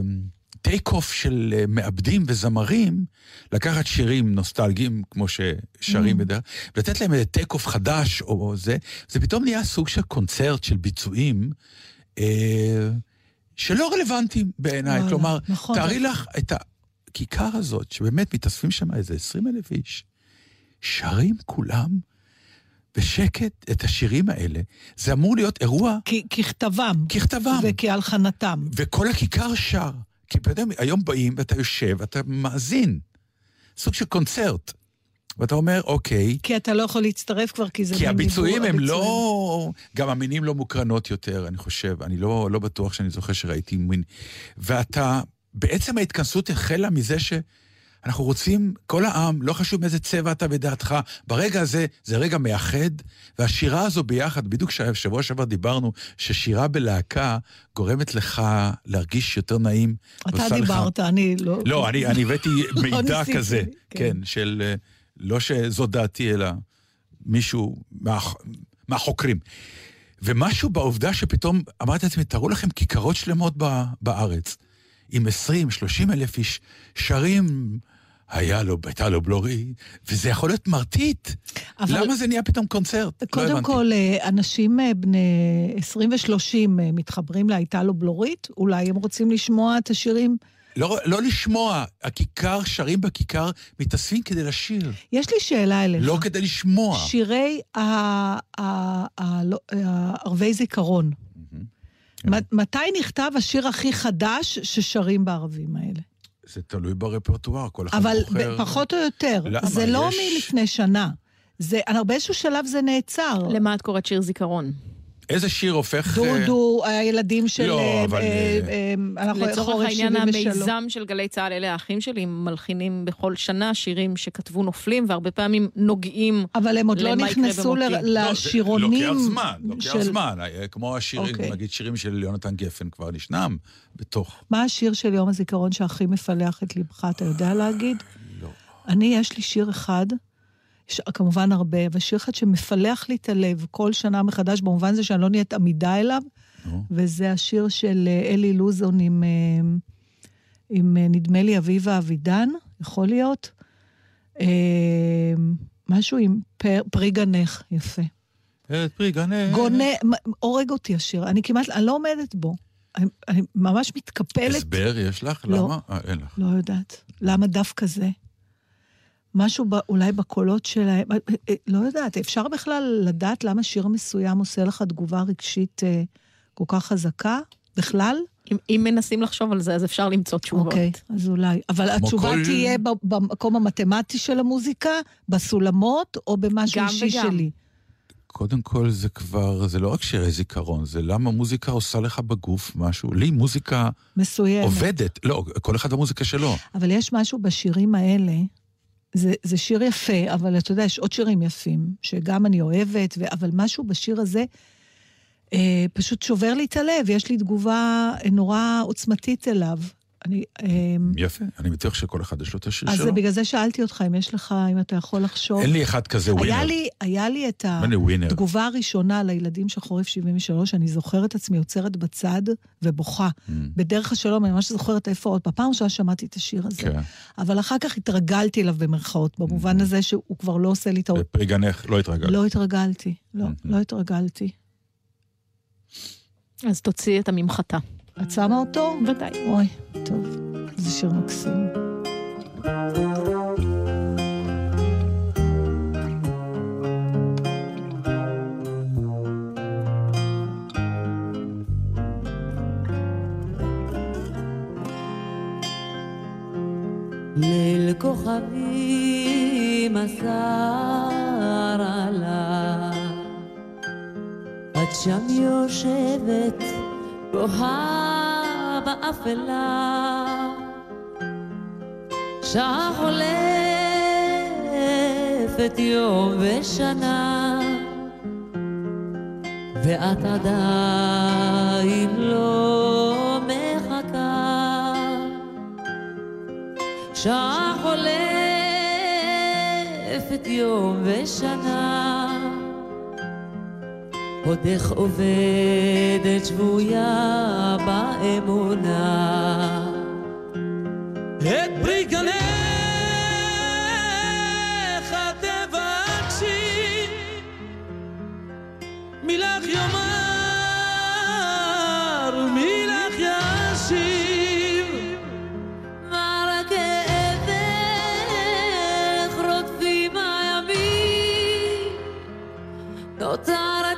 Speaker 1: take off של אה, מעבדים וזמרים, לקחת שירים נוסטלגיים, כמו ששרים
Speaker 2: Mm.
Speaker 1: בדרך, ולתת להם איזה take off חדש או זה, זה פתאום נהיה סוג של קונצרט של ביצועים. אה, שלא רלוונטיים בעיניי. כלומר,
Speaker 2: נכון.
Speaker 1: תארי לך את הכיכר הזאת, שבאמת מתאספים שם איזה 20 אלף איש, שרים כולם בשקט את השירים האלה. זה אמור להיות אירוע
Speaker 2: כ- ככתבם.
Speaker 1: ככתבם.
Speaker 2: וכהלחנתם.
Speaker 1: וכל הכיכר שר. כי אתה יודע, היום באים ואתה יושב, אתה מאזין. סוג של קונצרט. ואתה אומר, אוקיי,
Speaker 2: כי אתה לא יכול להצטרף כבר, כי זה...
Speaker 1: כי הביצועים הם
Speaker 2: הביצועים.
Speaker 1: לא... גם המינים לא מוקרנות יותר, אני חושב. אני לא, לא בטוח שאני זוכר שראיתי מין... ואתה... בעצם ההתכנסות החלה מזה שאנחנו רוצים, כל העם, לא חשוב מאיזה צבע אתה ודעתך, ברגע הזה, זה רגע מאחד, והשירה הזו ביחד, בדיוק שבוע שעבר דיברנו, ששירה בלהקה גורמת לך להרגיש יותר נעים.
Speaker 2: אתה
Speaker 1: ועושה לך-
Speaker 2: דיברת, אני לא...
Speaker 1: לא, אני, אני הבאתי מידע
Speaker 2: ניסיתי,
Speaker 1: כזה,
Speaker 2: כן.
Speaker 1: כן, של... אה, לא שזו דעתי, אלא מישהו מה, מהחוקרים. ומשהו בעובדה שפתאום אמרתי לעצמי, תראו לכם כיכרות שלמות בארץ, עם 20, 30 אלף איש שרים, היה לו, הייתה לו בלורי, וזה יכול להיות מרטיט.
Speaker 2: אבל-
Speaker 1: למה זה נהיה פתאום קונצרט? לא
Speaker 2: קודם
Speaker 1: הבנתי.
Speaker 2: כל, אה, אנשים אה, בני 20 ו-30 מתחברים להייתה לו בלורית? אולי הם רוצים לשמוע את השירים?
Speaker 1: לא, לא לשמוע, הכיכר, שרים בכיכר, מתאספים כדי לשיר,
Speaker 2: יש לי שאלה אליך.
Speaker 1: לא כדי לשמוע.
Speaker 2: שירי לא- הערבי זיכרון.
Speaker 1: כן.
Speaker 2: מ- מתי נכתב השיר הכי חדש ששרים בערבים האלה?
Speaker 1: זה תלוי ברפרטואר, כל אחד
Speaker 2: אבל
Speaker 1: בוחר.
Speaker 2: ב- פחות או יותר.
Speaker 1: למה?
Speaker 2: זה לא
Speaker 1: יש-
Speaker 2: מלפני שנה. זה, באיזשהו שלב זה נעצר.
Speaker 3: למה את קוראת שיר זיכרון?
Speaker 1: איזה שיר הופך...
Speaker 2: דודו, הילדים של...
Speaker 1: לא,
Speaker 2: אה,
Speaker 1: אבל,
Speaker 2: אה,
Speaker 1: אה,
Speaker 2: אה, אנחנו
Speaker 3: לצורך העניין
Speaker 2: 73.
Speaker 3: המיזם של גלי צה"ל, אלה האחים שלי, מלחינים בכל שנה שירים שכתבו נופלים, והרבה פעמים נוגעים
Speaker 2: אבל הם עוד לא נכנסו.
Speaker 1: לא,
Speaker 2: לשירונים
Speaker 1: לוקח זמן, לוקח
Speaker 2: של...
Speaker 1: זמן. אה, כמו השירים,
Speaker 2: אוקיי.
Speaker 1: נגיד שירים של יונתן גפן כבר נשנם בתוך.
Speaker 2: מה השיר של יום הזיכרון שהכי מפלח את ליבך, אתה יודע להגיד?
Speaker 1: לא.
Speaker 2: אני, יש לי שיר אחד, יש כמובן הרבה, אבל שיר אחד שמפלח לי את הלב כל שנה מחדש, במובן זה שאני לא נהיית עמידה אליו,
Speaker 1: נו.
Speaker 2: וזה השיר של אה, אלי לוזון עם, אה, עם אה, נדמה לי אביבה אבידן, יכול להיות? משהו עם פר, פרי גנך, יפה.
Speaker 1: את פרי גנך.
Speaker 2: גונה, הורג אותי השיר, אני כמעט, אני לא עומדת בו. אני, אני ממש מתקפלת.
Speaker 1: הסבר יש לך?
Speaker 2: לא.
Speaker 1: למה? אה, אין לך.
Speaker 2: לא יודעת. למה דווקא זה? משהו ב, אולי בקולות שלהם, אה, אה, לא יודעת, אפשר בכלל לדעת למה שיר מסוים עושה לך תגובה רגשית אה, כל כך חזקה? בכלל?
Speaker 3: אם, אם מנסים לחשוב על זה, אז אפשר למצוא תשובות.
Speaker 2: אוקיי, אז אולי. אבל התשובה
Speaker 1: כל-
Speaker 2: תהיה במקום המתמטי של המוזיקה, בסולמות, או במשהו אישי
Speaker 3: וגם.
Speaker 2: שלי?
Speaker 1: קודם כל זה כבר, זה לא רק שירי זיכרון, זה למה מוזיקה עושה לך בגוף משהו. לי מוזיקה
Speaker 2: מסוימת.
Speaker 1: עובדת. לא, כל אחד במוזיקה שלו.
Speaker 2: אבל יש משהו בשירים האלה, זה, זה שיר יפה, אבל אתה יודע, יש עוד שירים יפים, שגם אני אוהבת, ו... אבל משהו בשיר הזה אה, פשוט שובר לי את הלב, יש לי תגובה נורא עוצמתית אליו. אני, אה,
Speaker 1: יפה, אני בטוח שכל אחד יש לו את השיר
Speaker 2: אז
Speaker 1: שלו.
Speaker 2: זה בגלל זה שאלתי אותך אם יש לך, אם אתה יכול לחשוב.
Speaker 1: אין לי אחד כזה ווינר.
Speaker 2: היה לי, היה לי את
Speaker 1: אני ווינר.
Speaker 2: התגובה הראשונה לילדים של חורף 73, אני זוכרת עצמי עוצרת בצד ובוכה.
Speaker 1: Mm,
Speaker 2: בדרך השלום, אני ממש זוכרת איפה עוד. בפעם ראשונה שמעתי את השיר הזה.
Speaker 1: כן.
Speaker 2: אבל אחר כך התרגלתי אליו במרכאות, במובן הזה שהוא כבר לא עושה לי את ה...
Speaker 1: בפרי גנך לא התרגלת.
Speaker 2: לא התרגלתי, לא,
Speaker 1: Mhm.
Speaker 2: לא התרגלתי.
Speaker 3: אז תוציאי את הממחטה.
Speaker 2: את שמה אותו?
Speaker 3: ודאי.
Speaker 2: אוי, טוב, זה שיר מקסים.
Speaker 4: ליל כוכבים אסר עלה, את שם יושבת בוהה באפלה, שעה חולפת יום ושנה, ואת עדיין לא מחכה. שעה חולפת יום ושנה, עודך עובדת שבויה באמונה. את פרי גנך תבקשי, מילך יאמר ומילך ישיב. מה רק כאבך רודפים הימים, נותרת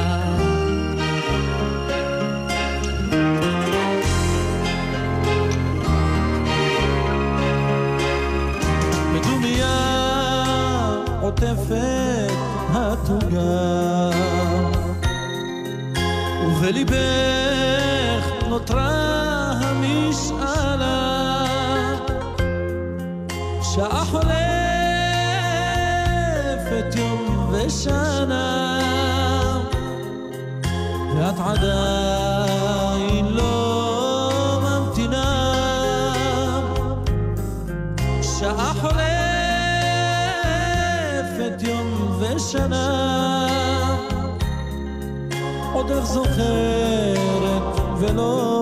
Speaker 5: עוטפת התוגה. ובליבך נותרה המשאלה. שעה חולפת יום ושנה ואת עדיין עודך זוכרת ולא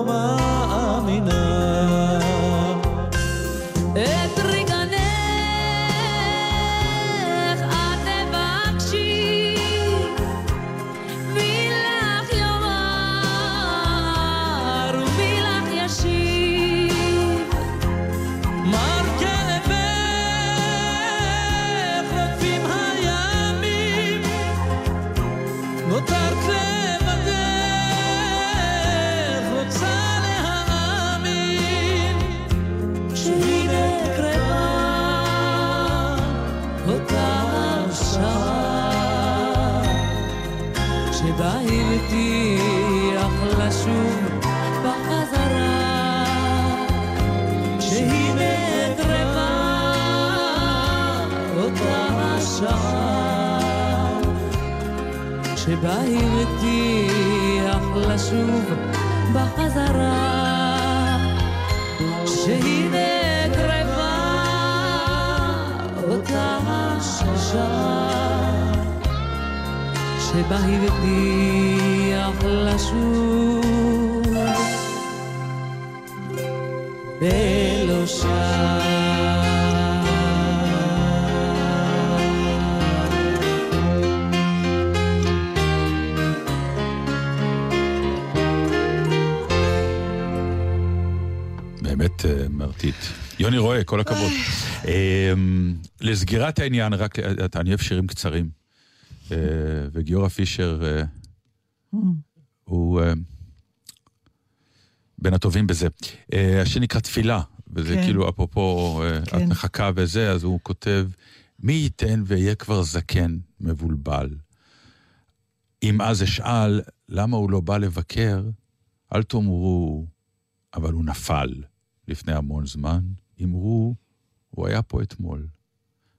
Speaker 4: שם, שבה הבטיח לשוב בחזרה, שהנה קרבה אותה שם, שבה הבטיח לשוב, ולא שם.
Speaker 1: מרטיט. יוני רואה, כל הכבוד. אה, לסגירת העניין, רק, אני אוהב שירים קצרים. אה, וגיורא פישר אה, הוא אה, בין הטובים בזה. השיר נקרא תפילה, וזה
Speaker 2: כן.
Speaker 1: כאילו, אפרופו, את
Speaker 2: כן.
Speaker 1: מחכה וזה, אז הוא כותב, מי ייתן ואהיה כבר זקן, מבולבל. אם אז אשאל, למה הוא לא בא לבקר, אל תאמרו, אבל הוא נפל לפני המון זמן. אמרו, הוא היה פה אתמול,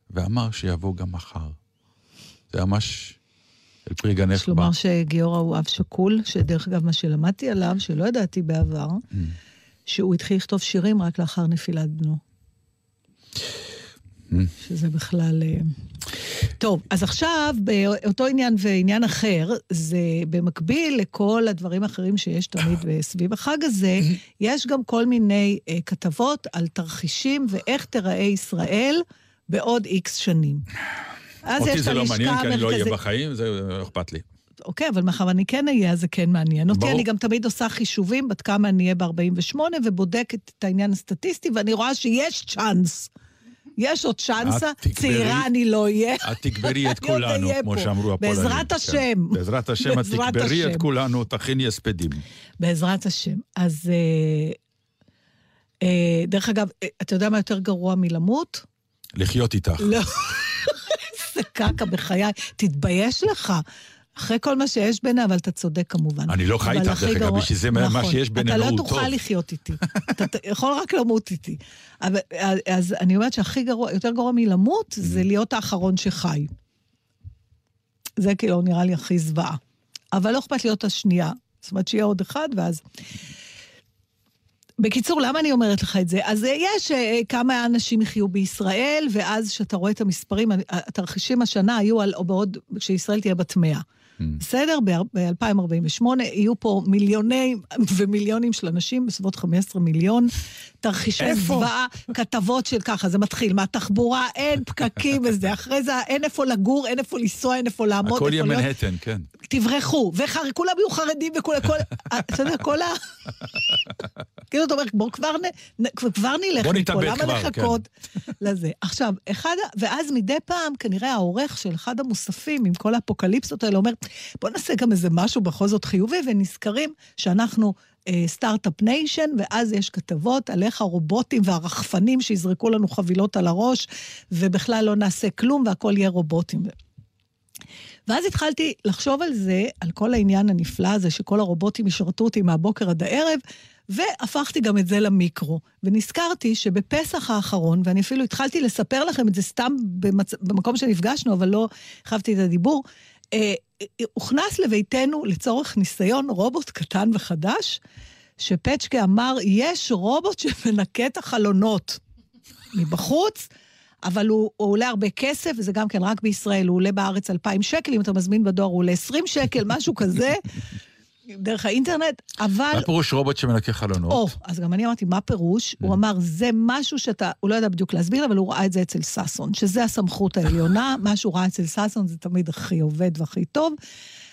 Speaker 1: ואמר שיבוא גם מחר. זה ממש אל פרי
Speaker 2: יש
Speaker 1: גנך בא.
Speaker 2: לומר שגיורא הוא אב שכול, שדרך אגב, מה שלמדתי עליו, שלא ידעתי בעבר,
Speaker 1: Mm.
Speaker 2: שהוא התחיל לכתוב שירים רק לאחר נפילת בנו.
Speaker 1: Mm.
Speaker 2: שזה בכלל... טוב, אז עכשיו, באותו עניין ועניין אחר, זה במקביל לכל הדברים האחרים שיש תמיד סביב החג הזה, יש גם כל מיני אה, כתבות על תרחישים ואיך תיראה ישראל בעוד איקס שנים. אז
Speaker 1: אותי
Speaker 2: יש את
Speaker 1: זה לא
Speaker 2: הלשכה
Speaker 1: מעניין, כי אני לא אהיה
Speaker 2: המרכזית-
Speaker 1: בחיים, זה לא אכפת לי.
Speaker 2: אוקיי, אבל מאחר ואני כן אהיה, אז זה כן מעניין אותי.
Speaker 1: ברור.
Speaker 2: אני גם תמיד עושה חישובים בת כמה אני אהיה ב-48, ובודקת את העניין הסטטיסטי, ואני רואה שיש צ'אנס. יש עוד צ'אנסה, צעירה אני לא אהיה.
Speaker 1: את תגברי את כולנו, כמו. שאמרו הפולנים.
Speaker 2: בעזרת
Speaker 1: כן.
Speaker 2: השם.
Speaker 1: בעזרת השם, את תגברי. את כולנו, תכיני הספדים.
Speaker 2: בעזרת השם. אז אה, אה, דרך אגב, אה, אתה יודע מה יותר גרוע מלמות?
Speaker 1: לחיות איתך.
Speaker 2: לא. איזה קקע בחיי. תתבייש לך. אחרי כל מה שיש בינינו, אבל אתה צודק כמובן.
Speaker 1: אני לא חי איתך, דרך אגב,
Speaker 2: גרוע-
Speaker 1: בשביל זה מה
Speaker 2: נכון.
Speaker 1: שיש בינינו
Speaker 2: אתה
Speaker 1: הוא
Speaker 2: לא תוכל
Speaker 1: טוב.
Speaker 2: לחיות איתי. אתה יכול רק למות איתי. אבל, אז אני אומרת שהכי גרוע, יותר גרוע מלמות,
Speaker 1: Mm.
Speaker 2: זה להיות האחרון שחי. זה כאילו נראה לי הכי זוועה. אבל לא אכפת להיות השנייה. זאת אומרת שיהיה עוד אחד, ואז... בקיצור, למה אני אומרת לך את זה? אז יש אה, כמה אנשים יחיו בישראל, ואז כשאתה רואה את המספרים, התרחישים השנה היו על, או בעוד, כשישראל תהיה בת 100.
Speaker 1: Mm.
Speaker 2: בסדר? ב-2048 יהיו פה מיליוני ומיליונים של אנשים, בסביבות 15 מיליון. תרחישי? זוועה, כתבות של ככה, זה מתחיל מהתחבורה, אין פקקים וזה, אחרי זה אין איפה לגור, אין איפה לנסוע, אין איפה לעמוד,
Speaker 1: הכל יהיה. מנהטן, כן.
Speaker 2: תברחו, וכולם יהיו חרדים וכולם, כל, אתה יודע, כל ה... כאילו, אתה אומר, בוא כבר, נ, כבר נלך
Speaker 1: בוא
Speaker 2: מפה,
Speaker 1: נתאבד
Speaker 2: למה
Speaker 1: כבר,
Speaker 2: לחכות לזה? עכשיו, אחד, ה- ואז מדי פעם, כנראה העורך של אחד המוספים, עם כל האפוקליפסות האלה, אומר, בוא נעשה גם איזה משהו בכל זאת חיובי, ונזכרים שאנחנו אה, Start-Up Nation, ואז יש כתבות על איך הרובוטים והרחפנים שיזרקו לנו חבילות על הראש, ובכלל לא נעשה כלום, והכל יהיה רובוטים. ואז התחלתי לחשוב על זה, על כל העניין הנפלא הזה, שכל הרובוטים ישרתו אותי מהבוקר עד הערב, והפכתי גם את זה למיקרו. ונזכרתי שבפסח האחרון, ואני אפילו התחלתי לספר לכם את זה סתם במצ... במקום שנפגשנו, אבל לא הרחבתי את הדיבור, אה, אה, הוכנס לביתנו לצורך ניסיון רובוט קטן וחדש, שפצ'קה אמר, יש רובוט שמנקה את החלונות מבחוץ, אבל הוא, הוא עולה הרבה כסף, וזה גם כן רק בישראל, הוא עולה בארץ 2,000 שקל, אם אתה מזמין בדואר הוא עולה 20 שקל, משהו כזה, דרך האינטרנט, אבל...
Speaker 1: מה פירוש רובוט שמנקה חלונות?
Speaker 2: או, אז גם אני אמרתי, מה פירוש? הוא אמר, זה משהו שאתה, הוא לא ידע בדיוק להסביר, אבל הוא ראה את זה אצל ששון, שזה הסמכות העליונה, מה שהוא ראה אצל ששון זה תמיד הכי עובד והכי טוב.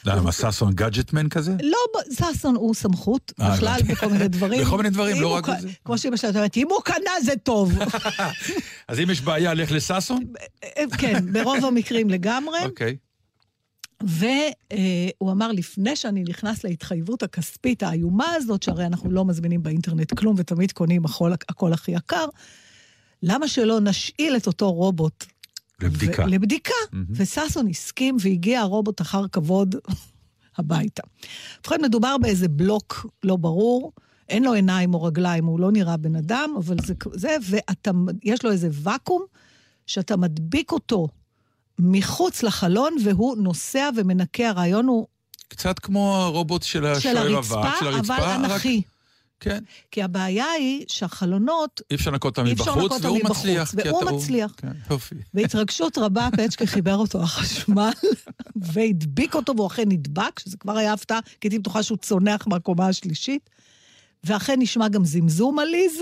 Speaker 1: למה, ששון גאדג'טמן כזה?
Speaker 2: לא, ששון הוא סמכות,
Speaker 1: אה,
Speaker 2: בכלל. בכל מיני דברים.
Speaker 1: בכל מיני דברים, לא רק בזה.
Speaker 2: כמו שאמא שלי אומרת, אם הוא קנה זה טוב.
Speaker 1: אז אם יש בעיה, לך לששון?
Speaker 2: כן, ברוב המקרים לגמרי.
Speaker 1: אוקיי.
Speaker 2: והוא אמר, לפני שאני נכנס להתחייבות הכספית האיומה הזאת, שהרי אנחנו לא מזמינים באינטרנט כלום ותמיד קונים הכל, הכל הכי יקר, למה שלא נשאיל את אותו רובוט?
Speaker 1: לבדיקה.
Speaker 2: ו- לבדיקה.
Speaker 1: מהמם.
Speaker 2: וששון הסכים והגיע הרובוט אחר כבוד הביתה. ובכן, מדובר באיזה בלוק לא ברור, אין לו עיניים או רגליים, הוא לא נראה בן אדם, אבל זה, זה ויש לו איזה ואקום שאתה מדביק אותו מחוץ לחלון והוא נוסע ומנקה. הרעיון הוא
Speaker 1: קצת כמו הרובוט של השוער אבק, של הרצפה.
Speaker 2: אבל
Speaker 1: רק-
Speaker 2: אנכי.
Speaker 1: כן,
Speaker 2: כי הבעיה היא שהחלונות,
Speaker 1: אי אפשר לנקות אותם מבחוץ, והוא מצליח.
Speaker 2: והוא מצליח.
Speaker 1: כן, יופי.
Speaker 2: בהתרגשות רבה פצ'קה חיבר אותו לחשמל, והדביק אותו, והוא אכן נדבק, שזה כבר היה הפתעה, כי הייתי בטוחה שהוא צונח מהקומה השלישית. ואכן נשמע גם זמזום עליז,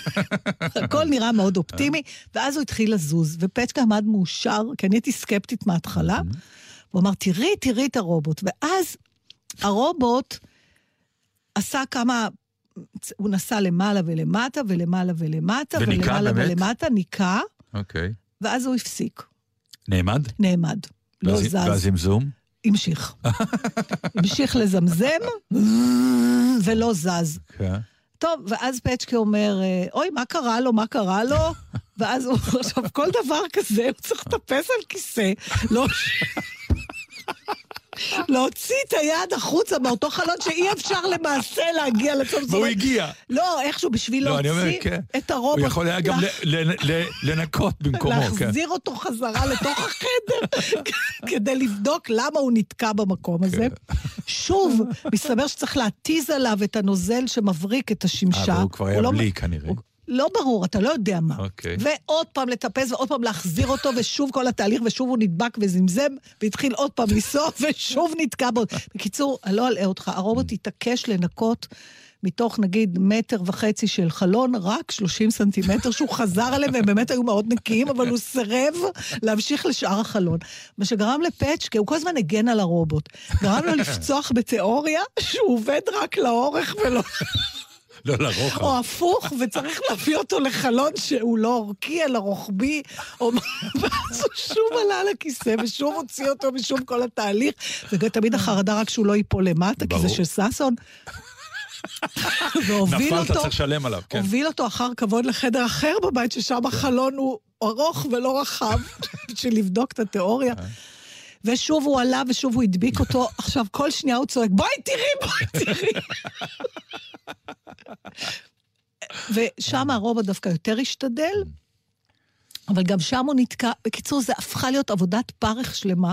Speaker 2: הכל נראה מאוד אופטימי, ואז הוא התחיל לזוז, ופצ'קה עמד מאושר, כי אני הייתי סקפטית מההתחלה, הוא אמר, תראי, תראי את הרובוט. ואז הרובוט עשה כמה... הוא נסע למעלה ולמטה, ולמעלה ולמטה,
Speaker 1: וניקה
Speaker 2: ולמעלה
Speaker 1: באמת?
Speaker 2: ולמטה, ניקה,
Speaker 1: אוקיי.
Speaker 2: ואז הוא הפסיק,
Speaker 1: נעמד?
Speaker 2: נעמד. לא
Speaker 1: ואז-
Speaker 2: זז,
Speaker 1: והזמזום?
Speaker 2: המשיך. המשיך לזמזם, ולא זז.
Speaker 1: כן.
Speaker 2: טוב, ואז פצ'קה אומר, אה, אוי, מה קרה לו, מה קרה לו? ואז הוא, עכשיו, כל דבר כזה, הוא צריך לטפס על כיסא, לא... להוציא את היד החוצה מאותו חלון שאי אפשר למעשה להגיע לסוף. זאת
Speaker 1: והוא הגיע.
Speaker 2: לא, איכשהו בשביל
Speaker 1: לא,
Speaker 2: להוציא
Speaker 1: כן.
Speaker 2: את הרובוט.
Speaker 1: הוא יכול היה גם לנקות במקומו, כן.
Speaker 2: להחזיר אותו חזרה לתוך החדר, כדי לבדוק למה הוא נתקע במקום הזה.
Speaker 1: כן.
Speaker 2: שוב, מסתבר שצריך להתיז עליו את הנוזל שמבריק את השמשה.
Speaker 1: אבל הוא כבר היה
Speaker 2: לא-
Speaker 1: בלי כנראה.
Speaker 2: לא ברור, אתה לא יודע מה.
Speaker 1: אוקיי.
Speaker 2: ועוד פעם לטפס ועוד פעם להחזיר אותו, ושוב כל התהליך, ושוב הוא נדבק וזמזם, והתחיל עוד פעם לנסוע, ושוב נתקע בו. בקיצור, אני לא אלאה אותך, הרובוט התעקש לנקות מתוך נגיד מטר וחצי של חלון, רק 30 סנטימטר שהוא חזר עליהם, והם באמת היו מאוד נקיים, אבל הוא סירב להמשיך לשאר החלון. מה שגרם לפצ'קה, הוא כל הזמן הגן על הרובוט. גרם לו לפצוח בתיאוריה שהוא עובד רק לאורך ולא...
Speaker 1: לא לרוחב.
Speaker 2: או הפוך, וצריך להביא אותו לחלון שהוא לא אורכי, אלא רוחבי, או ואז הוא שוב עלה על הכיסא, ושוב הוציא אותו משום כל התהליך, ותמיד החרדה רק שהוא לא ייפול למטה, כי זה. של ששון. והוביל
Speaker 1: נפלת,
Speaker 2: אותו,
Speaker 1: צריך לשלם עליו, כן.
Speaker 2: הוביל אותו אחר כבוד לחדר אחר בבית, ששם החלון הוא ארוך ולא רחב, בשביל לבדוק את התיאוריה. ושוב הוא עלה ושוב הוא הדביק אותו. עכשיו, כל שנייה הוא צועק, בואי תראי, בואי תראי. ושם הרובוט דווקא יותר השתדל, אבל גם שם הוא נתקע. בקיצור, זה הפכה להיות עבודת פרך שלמה.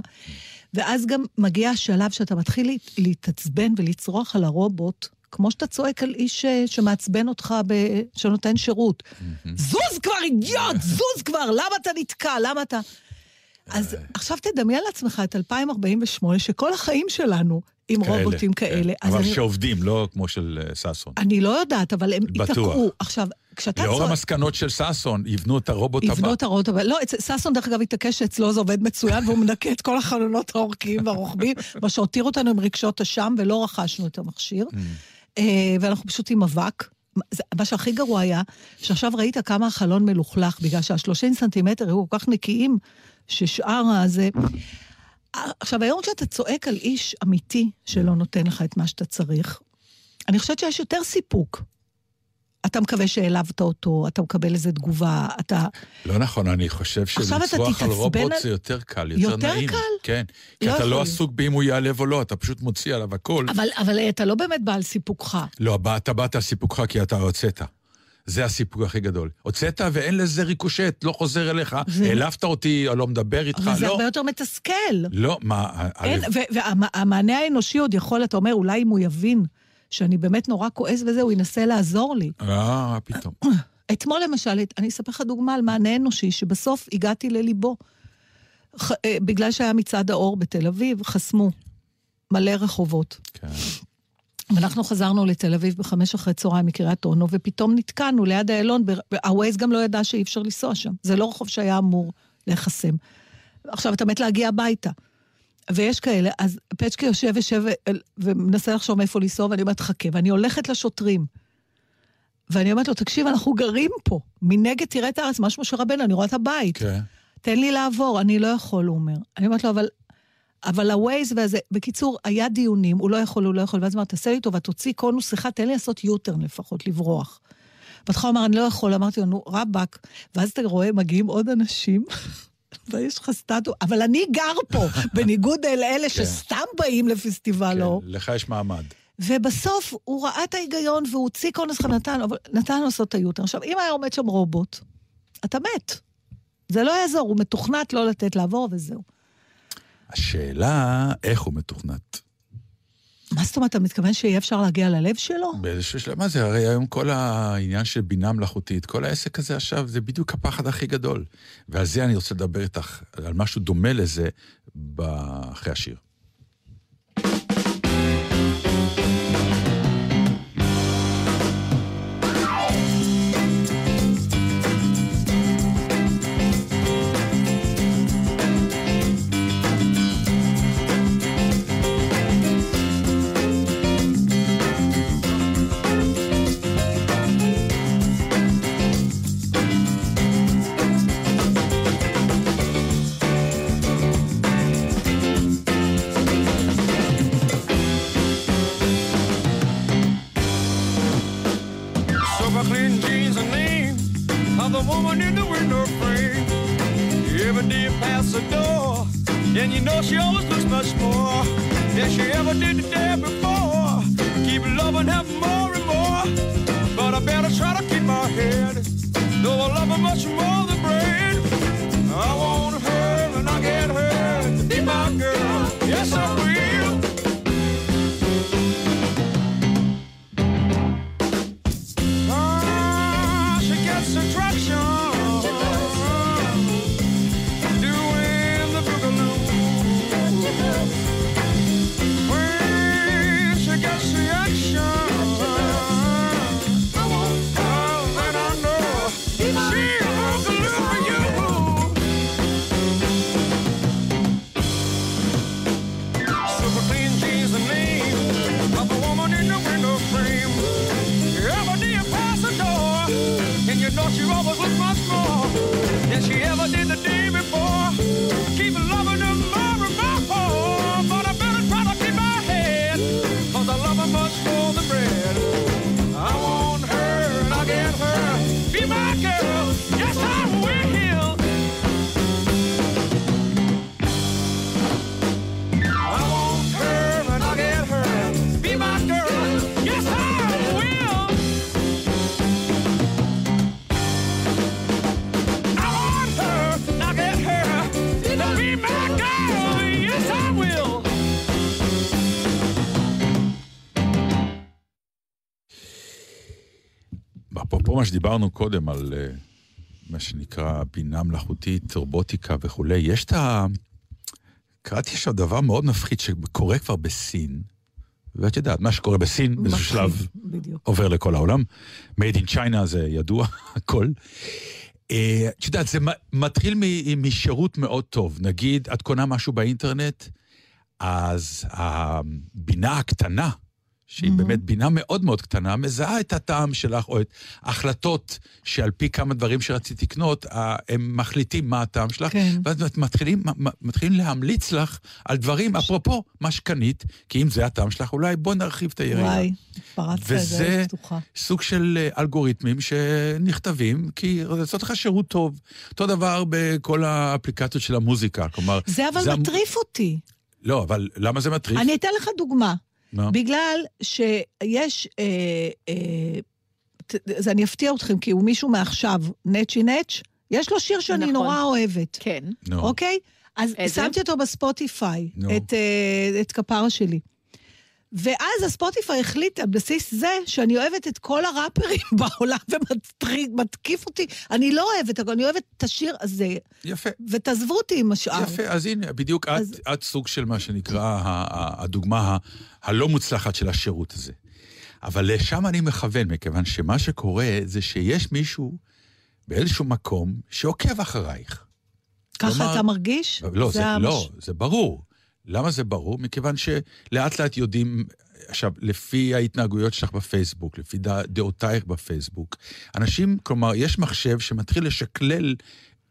Speaker 2: ואז גם מגיע השלב שאתה מתחיל להת- להתעצבן ולצרוח על הרובוט, כמו שאתה צועק על איש אה, שמעצבן אותך, ב... שנותן שירות. זוז כבר, אידיוט! זוז כבר! למה אתה נתקע? למה אתה... אז עכשיו תדמיין לעצמך את 2048, שכל החיים שלנו עם
Speaker 1: כאלה,
Speaker 2: רובוטים
Speaker 1: כן.
Speaker 2: כאלה. אז
Speaker 1: אבל
Speaker 2: אני-
Speaker 1: שעובדים, לא כמו של אה, ששון.
Speaker 2: אני לא יודעת, אבל הם. ייתקעו. עכשיו, כשאתה
Speaker 1: לאור
Speaker 2: צועק...
Speaker 1: המסקנות של ששון, יבנו את הרובוט הבא.
Speaker 2: יבנו את הרובוט הבא. לא, ששון דרך אגב התעקש שאצלו זה עובד מצוין, והוא מנקה את כל החלונות האורכיים והרוחביים, מה שהותיר אותנו עם רגשות אשם, ולא רכשנו את המכשיר.
Speaker 1: Mm.
Speaker 2: אה, ואנחנו פשוט עם אבק. מה שהכי גרוע היה, שעכשיו ראית כמה החלון מלוכלך, בגלל שה-30 סנטימטר היו כל כך נקיים, ששאר הזה... עכשיו, היום כשאתה צועק על איש אמיתי שלא נותן לך את מה שאתה צריך, אני חושבת שיש יותר סיפוק. אתה מקווה שהעלבת אותו, אתה מקבל איזה תגובה, אתה...
Speaker 1: לא נכון, אני חושב שלצרוח על רובוט
Speaker 2: על-
Speaker 1: זה יותר קל, יותר
Speaker 2: יותר
Speaker 1: נעים.
Speaker 2: קל?
Speaker 1: כן. כי
Speaker 2: לא
Speaker 1: אתה
Speaker 2: יכול
Speaker 1: לא. עסוק באם הוא יעלב או לא, אתה פשוט מוציא עליו הכל.
Speaker 2: אבל, אבל אתה לא באמת בעל סיפוקך.
Speaker 1: לא, בא- אתה באת על סיפוקך כי אתה הוצאת. זה הסיפוק הכי גדול. הוצאת ואין לזה ריקושט, לא חוזר אליך, העלבת אותי, או לא מדבר איתך,
Speaker 2: אבל זה
Speaker 1: לא.
Speaker 2: הרבה יותר מתסכל.
Speaker 1: לא, מה...
Speaker 2: אין, והמענה האנושי עוד יכול, אתה אומר, אולי אם הוא יבין שאני באמת נורא כועס וזה, הוא ינסה לעזור לי.
Speaker 1: אה, פתאום.
Speaker 2: אתמול למשל, אני אספר לך דוגמה על מענה אנושי, שבסוף הגעתי לליבו. אה, בגלל שהיה מצעד האור בתל אביב, חסמו מלא רחובות.
Speaker 1: כן.
Speaker 2: ואנחנו חזרנו לתל אביב בחמש אחרי צהריים מקריית אונו, ופתאום נתקענו ליד איילון, הווייז גם לא ידע שאי אפשר לנסוע שם. זה לא רחוב שהיה אמור להיחסם. עכשיו, אתה מת להגיע הביתה. ויש כאלה, אז פצ'קי יושב יושב אל- ומנסה לחשוב מאיפה לנסוע, ואני אומרת, חכה, ואני הולכת לשוטרים. ואני אומרת לו, תקשיב, אנחנו גרים פה. מנגד תראה את הארץ, משהו משה רבנו, אני רואה את הבית.
Speaker 1: כן.
Speaker 2: תן לי לעבור, אני לא יכול, הוא אומר. אני אומרת לו, אבל, אבל הווייז והזה, בקיצור, היה דיונים, הוא לא יכול, הוא לא יכול, ואז אמר, תעשה לי טובה, תוציא קונוס שיחה, תן לי לעשות יוטרן לפחות, לברוח. בהתחלה הוא אמר, אני לא יכול, אמרתי לו, נו, רבאק. ואז אתה רואה, מגיעים עוד אנשים, ויש לך סטטוס, אבל אני גר פה, בניגוד אל אלה שסתם באים לפסטיבל
Speaker 1: כן,
Speaker 2: אור.
Speaker 1: לך יש מעמד.
Speaker 2: ובסוף הוא ראה את ההיגיון והוא הוציא קונס ונתן, נתן לעשות את היוטרן. עכשיו, אם היה עומד שם רובוט, אתה מת. זה לא יעזור, הוא מתוכנת לא לתת לעבור וזהו.
Speaker 1: השאלה, איך הוא מתוכנת?
Speaker 2: מה זאת אומרת, אתה מתכוון שיהיה אפשר להגיע ללב שלו?
Speaker 1: באיזשהו שלב, מה זה? הרי היום כל העניין של בינה מלאכותית, כל העסק הזה עכשיו, זה בדיוק הפחד הכי גדול. ועל זה אני רוצה לדבר איתך, על משהו דומה לזה, אחרי השיר.
Speaker 6: Woman in the window frame. Every day you pass the door, and you know she always looks much more than she ever did the day before. Keep loving her more and more, but I better try to keep my head. Though I love her much more than bread, I want her and I get her to be my girl.
Speaker 1: שדיברנו קודם על אה, מה שנקרא בינה מלאכותית, רובוטיקה וכולי, יש את ה... קראתי עכשיו דבר מאוד מפחיד שקורה כבר בסין, ואת יודעת, מה שקורה בסין באיזשהו שלב
Speaker 2: בדיוק.
Speaker 1: עובר לכל העולם. Made in China זה ידוע, הכל. אה, את יודעת, זה מתחיל משירות מאוד טוב. נגיד, את קונה משהו באינטרנט, אז הבינה הקטנה, שהיא באמת בינה מאוד מאוד קטנה, מזהה את הטעם שלך, או את ההחלטות שעל פי כמה דברים שרציתי לקנות, הם מחליטים מה הטעם שלך,
Speaker 2: כן.
Speaker 1: ואז מתחילים, מתחילים להמליץ לך על דברים, אפרופו מה שקנית, כי אם זה הטעם שלך, אולי בוא נרחיב את היריעה.
Speaker 2: וואי, פרצת את זה
Speaker 1: וזה
Speaker 2: פתוחה.
Speaker 1: סוג של אה, אלגוריתמים שנכתבים, כי לעשות לך שירות טוב. אותו דבר בכל האפליקציות של המוזיקה, כלומר...
Speaker 2: זה אבל
Speaker 1: המ-
Speaker 2: מטריף אותי.
Speaker 1: לא, אבל למה זה מטריף?
Speaker 2: אני אתן לך דוגמה.
Speaker 1: מה?
Speaker 2: בגלל שיש, אה, אה, ת- אז אני אפתיע אתכם, כי הוא מישהו מעכשיו, נצ'י נץ', יש לו שיר שאני
Speaker 3: נכון.
Speaker 2: נורא אוהבת,
Speaker 3: כן.
Speaker 1: נו.
Speaker 2: אוקיי? אז
Speaker 3: איזה?
Speaker 2: שמתי אותו בספוטיפיי,
Speaker 1: נו.
Speaker 2: את, אה, את כפרה שלי. ואז הספוטיפיי החליט על בסיס זה שאני אוהבת את כל הראפרים בעולם ומתקיף אותי. אני לא אוהבת, אבל אני אוהבת את השיר הזה,
Speaker 1: יפה.
Speaker 2: ותעזבו אותי עם השאר.
Speaker 1: יפה, אז הנה, בדיוק את,
Speaker 2: אז-
Speaker 1: את סוג של מה שנקרא הדוגמה הלא מוצלחת של השירות הזה. אבל לשם אני מכוון, מכיוון שמה שקורה זה שיש מישהו באיזשהו מקום שעוקב אחרייך.
Speaker 2: ככה
Speaker 1: כלומר-
Speaker 2: אתה מרגיש?
Speaker 1: לא, זה,
Speaker 2: המש-
Speaker 1: לא, זה ברור. למה זה ברור? מכיוון שלאט לאט יודעים, עכשיו, לפי ההתנהגויות שלך בפייסבוק, לפי דע, דעותייך בפייסבוק, אנשים, כלומר, יש מחשב שמתחיל לשקלל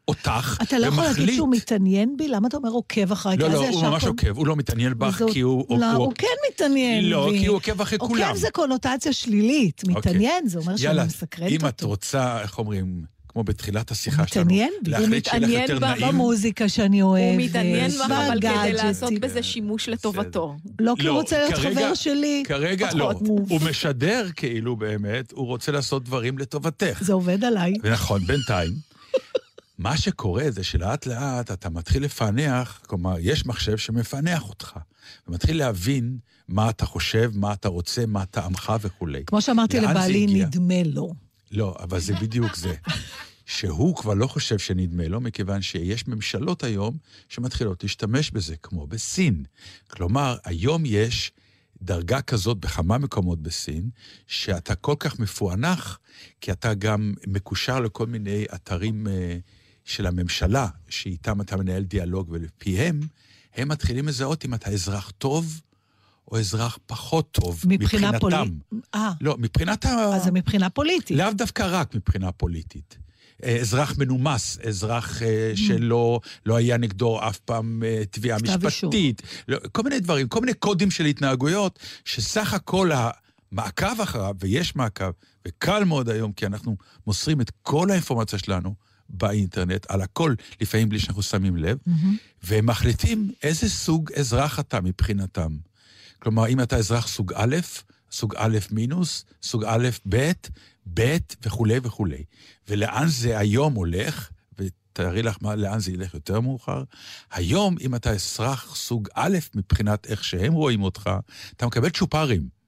Speaker 1: אותך,
Speaker 2: אתה לא יכול להגיד
Speaker 1: ומחליט-
Speaker 2: שהוא מתעניין בי? למה אתה אומר עוקב אחריי?
Speaker 1: לא, לא, הוא ממש
Speaker 2: כל-
Speaker 1: עוקב, הוא לא מתעניין בך, כי הוא...
Speaker 2: לא, הוא כן מתעניין בי.
Speaker 1: לא, כי הוא עוקב אחרי כולם.
Speaker 2: עוקב זה קונוטציה שלילית.
Speaker 1: אוקיי.
Speaker 2: מתעניין, זה אומר שאני
Speaker 1: יאללה,
Speaker 2: מסקרנת
Speaker 1: אם
Speaker 2: אותו.
Speaker 1: את רוצה, איך אומרים, כמו בתחילת השיחה
Speaker 2: הוא
Speaker 1: שלנו,
Speaker 2: מתעניין.
Speaker 1: להחליט
Speaker 3: הוא
Speaker 1: שיהיה לך
Speaker 3: מתעניין
Speaker 1: יותר
Speaker 3: ב-
Speaker 1: נעים.
Speaker 2: במוזיקה שאני אוהבת.
Speaker 3: הוא מתעניין בך, אבל כדי. לעשות בזה שימוש לטובתו.
Speaker 2: לא, כי הוא
Speaker 1: לא,
Speaker 2: רוצה להיות
Speaker 1: כרגע-
Speaker 2: חבר שלי.
Speaker 1: כרגע לא. הוא משדר כאילו באמת, הוא רוצה לעשות דברים לטובתך.
Speaker 2: זה עובד עליי.
Speaker 1: ונכון, בינתיים. מה שקורה זה שלאט לאט אתה מתחיל לפענח, כלומר, יש מחשב שמפענח אותך, ומתחיל להבין מה אתה חושב, מה אתה רוצה, מה טעמך וכולי.
Speaker 2: כמו שאמרתי לבעלי? נדמה לו.
Speaker 1: לא, אבל זה בדיוק זה. שהוא כבר לא חושב שנדמה לו, מכיוון שיש ממשלות היום שמתחילות להשתמש בזה, כמו בסין. כלומר, היום יש דרגה כזאת בכמה מקומות בסין, שאתה כל כך מפוענח, כי אתה גם מקושר לכל מיני אתרים אה, של הממשלה, שאיתם אתה מנהל דיאלוג, ולפיהם הם מתחילים לזהות אם אתה אזרח טוב או אזרח פחות טוב,
Speaker 2: מבחינה
Speaker 1: מבחינתם.
Speaker 2: פוליטית. אה,
Speaker 1: לא, מבחינת ה...
Speaker 2: אז זה מבחינה פוליטית.
Speaker 1: לאו דווקא רק מבחינה פוליטית. אה, אזרח מנומס, אזרח אה, שלא לא היה נגדו אף פעם אה, תביעה
Speaker 2: Mm.
Speaker 1: משפטית, לא, כל מיני דברים, כל מיני קודים של התנהגויות, שסך הכל המעקב אחריו, ויש מעקב, וקל מאוד היום, כי אנחנו מוסרים את כל האינפורמציה שלנו באינטרנט, על הכל, לפעמים בלי שאנחנו שמים לב,
Speaker 2: מהמם.
Speaker 1: והם מחליטים איזה סוג אזרח אתה מבחינתם. כלומר, אם אתה אזרח סוג א', סוג א' מינוס, סוג א', ב', ב' וכולי וכולי. ולאן זה היום הולך, ותארי לך מה, לאן זה ילך יותר מאוחר, היום, אם אתה אזרח סוג א' מבחינת איך שהם רואים אותך, אתה מקבל צ'ופרים.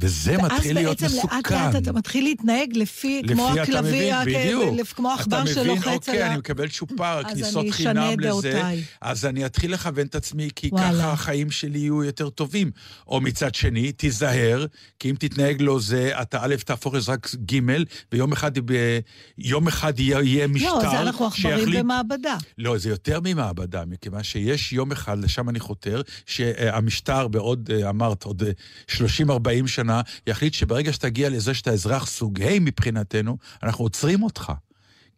Speaker 1: וזה מתחיל להיות
Speaker 2: ואז
Speaker 1: מסוכן.
Speaker 2: בעצם לאט לאט אתה מתחיל להתנהג לפי,
Speaker 1: לפי
Speaker 2: כמו
Speaker 1: אתה
Speaker 2: הכלבי,
Speaker 1: מבין,
Speaker 2: כמו עכבר
Speaker 1: אתה
Speaker 2: שלוחץ
Speaker 1: מבין,
Speaker 2: על
Speaker 1: אוקיי,
Speaker 2: ה...
Speaker 1: אני מקבל צ'ופר, כניסות חינם לזה. אז אני אתחיל לכוון את עצמי, כי
Speaker 2: וואלה.
Speaker 1: ככה החיים שלי יהיו יותר טובים. או מצד שני, תיזהר, כי אם תתנהג לו זה, אתה א', תהפוך לזרק ג', ויום אחד, ב- יום אחד יהיה, משטר
Speaker 2: לא, זה אנחנו עכברים במעבדה.
Speaker 1: לא, זה יותר ממעבדה, מכיוון שיש יום אחד, לשם אני חותר, שהמשטר בעוד, אה, אמרת, עוד אה, 30-40 שנה, יחליט שברגע שתגיע לזה שאתה אזרח סוג ה' מבחינתנו, אנחנו עוצרים אותך.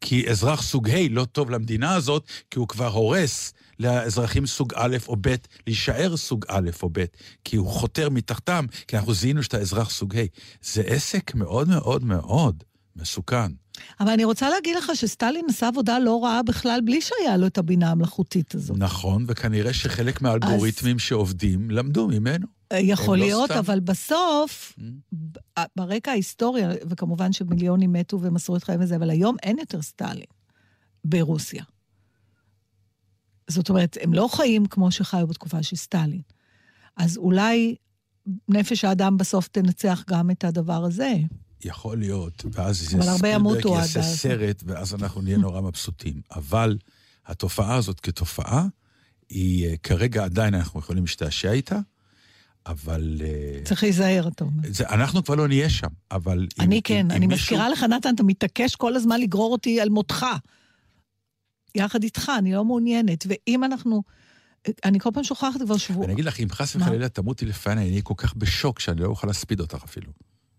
Speaker 1: כי אזרח סוג ה' לא טוב למדינה הזאת, כי הוא כבר הורס לאזרחים סוג א' או ב' להישאר סוג א' או ב', כי הוא חותר מתחתם, כי אנחנו זיהינו שאתה אזרח סוג ה'. זה עסק מאוד מאוד מאוד מסוכן.
Speaker 2: אבל אני רוצה להגיד לך שסטלין עשה עבודה לא רעה בכלל, בלי שהיה לו את הבינה המלאכותית הזאת.
Speaker 1: נכון, וכנראה שחלק מהאלגוריתמים שעובדים למדו ממנו.
Speaker 2: אה, יכול
Speaker 1: לא
Speaker 2: להיות,
Speaker 1: סתם.
Speaker 2: אבל בסוף,
Speaker 1: Mm.
Speaker 2: ב- ברקע ההיסטוריה, וכמובן שמיליונים מתו ומסרו את חייהם וזה, אבל היום אין יותר סטלין ברוסיה. זאת אומרת, הם לא חיים כמו שחיו בתקופה של סטלין. אז אולי נפש האדם בסוף תנצח גם את הדבר הזה.
Speaker 1: יכול להיות, ואז ספילברג יעשה. סרט, ואז אנחנו נהיה נורא מבסוטים. אבל התופעה הזאת כתופעה, היא אה, כרגע עדיין אנחנו יכולים להשתעשע איתה, אבל... אה,
Speaker 2: צריך להיזהר, אתה אומר.
Speaker 1: זה, אנחנו כבר לא נהיה שם, אבל... אם-
Speaker 2: אני
Speaker 1: אם-
Speaker 2: כן,
Speaker 1: אם
Speaker 2: אני
Speaker 1: מישהו-
Speaker 2: מזכירה לך, נתן, אתה מתעקש כל הזמן לגרור אותי על מותך. יחד איתך, אני לא מעוניינת. ואם אנחנו... אני כל פעם שוכחת כבר שבוע.
Speaker 1: אני אגיד לך, אם חס? וחלילה תמותי לפני, אני אהיה כל כך בשוק שאני לא אוכל להספיד אותך אפילו.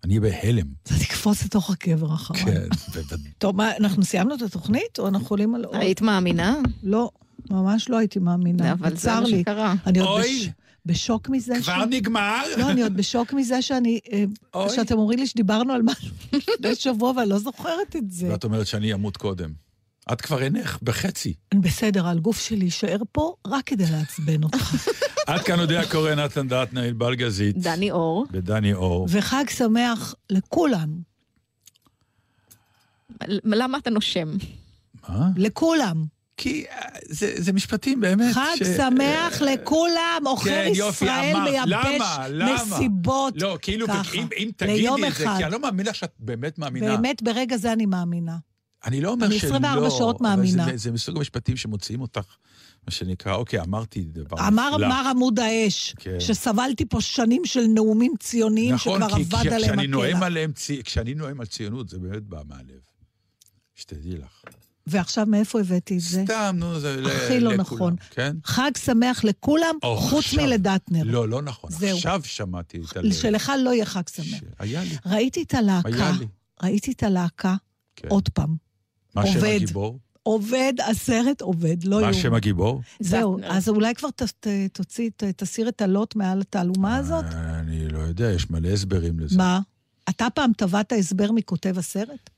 Speaker 1: אני אהיה בהלם.
Speaker 2: זה תקפוץ לתוך הקבר אחריי.
Speaker 1: כן, בוודאי.
Speaker 2: טוב, מה, אנחנו סיימנו את התוכנית, או אנחנו עולים על עוד?
Speaker 3: היית מאמינה?
Speaker 2: לא, ממש לא הייתי מאמינה.
Speaker 3: אבל זה מה
Speaker 2: לי.
Speaker 3: שקרה.
Speaker 2: אני עוד
Speaker 1: אוי.
Speaker 2: בש... בשוק מזה ש...
Speaker 1: כבר נגמר?
Speaker 2: לא, אני עוד בשוק מזה שאני... אה,
Speaker 1: אוי.
Speaker 2: שאתם אומרים לי שדיברנו על משהו לפני שבוע, ואני לא זוכרת את זה.
Speaker 1: ואת אומרת שאני אמות קודם. את כבר אינך, בחצי.
Speaker 2: אני בסדר, הגוף שלי יישאר פה רק כדי לעצבן אותך.
Speaker 1: עד כאן יודע קורא נתן דטנר, ענבל גזית.
Speaker 3: דני אור.
Speaker 1: ודני אור.
Speaker 2: וחג שמח לכולם.
Speaker 3: למה אתה נושם?
Speaker 1: מה?
Speaker 2: לכולם.
Speaker 1: כי אה, זה, זה משפטים באמת
Speaker 2: חג
Speaker 1: ש-
Speaker 2: שמח
Speaker 1: אה,
Speaker 2: לכולם, עוכר
Speaker 1: כן, יופי,
Speaker 2: ישראל
Speaker 1: אמרת.
Speaker 2: מייבש
Speaker 1: למה? למה?
Speaker 2: מסיבות.
Speaker 1: לא, כאילו,
Speaker 2: ככה.
Speaker 1: אם, אם תגידי את זה,
Speaker 2: אחד.
Speaker 1: כי אני לא מאמין לך שאת באמת מאמינה.
Speaker 2: באמת, ברגע זה אני מאמינה.
Speaker 1: אני לא אומר
Speaker 2: אני
Speaker 1: שלא.
Speaker 2: 24 שעות מאמינה.
Speaker 1: זה, זה מסוג המשפטים שמוציאים אותך, מה שנקרא, אוקיי, אמרתי דבר
Speaker 2: אמר
Speaker 1: נפלא.
Speaker 2: מר עמוד האש,
Speaker 1: כן.
Speaker 2: שסבלתי פה שנים של נאומים ציוניים
Speaker 1: נכון,
Speaker 2: שכבר
Speaker 1: כי
Speaker 2: אבד
Speaker 1: כש-
Speaker 2: עליהם הקלע.
Speaker 1: עליהם, צי- כשאני נואם על ציונות, זה באמת בא מהלב. שתדעי לך.
Speaker 2: ועכשיו מאיפה הבאתי את זה?
Speaker 1: סתם, נו, זה ל-
Speaker 2: הכי לא
Speaker 1: לכולם,
Speaker 2: נכון.
Speaker 1: כן?
Speaker 2: חג שמח לכולם, חוץ
Speaker 1: עכשיו.
Speaker 2: מלדטנר.
Speaker 1: לא, לא נכון.
Speaker 2: זהו.
Speaker 1: עכשיו שמעתי את הלב.
Speaker 2: שלך לא יהיה חג שמח.
Speaker 1: היה לי,
Speaker 2: ראיתי את הלהקה,
Speaker 1: היה לי.
Speaker 2: ראיתי את הלהקה,
Speaker 1: כן.
Speaker 2: עוד פעם.
Speaker 1: מה שם. הגיבור?
Speaker 2: עובד, הסרט עובד, לא
Speaker 1: מה
Speaker 2: יאומן.
Speaker 1: שם הגיבור?
Speaker 2: זהו. אז אולי כבר ת- תוציא, ת- תסיר את הלוט מעל התעלומה הזאת?
Speaker 1: אה, אני לא יודע, יש מלא הסברים לזה.
Speaker 2: מה? אתה פעם טבעת הסבר מכותב הסרט?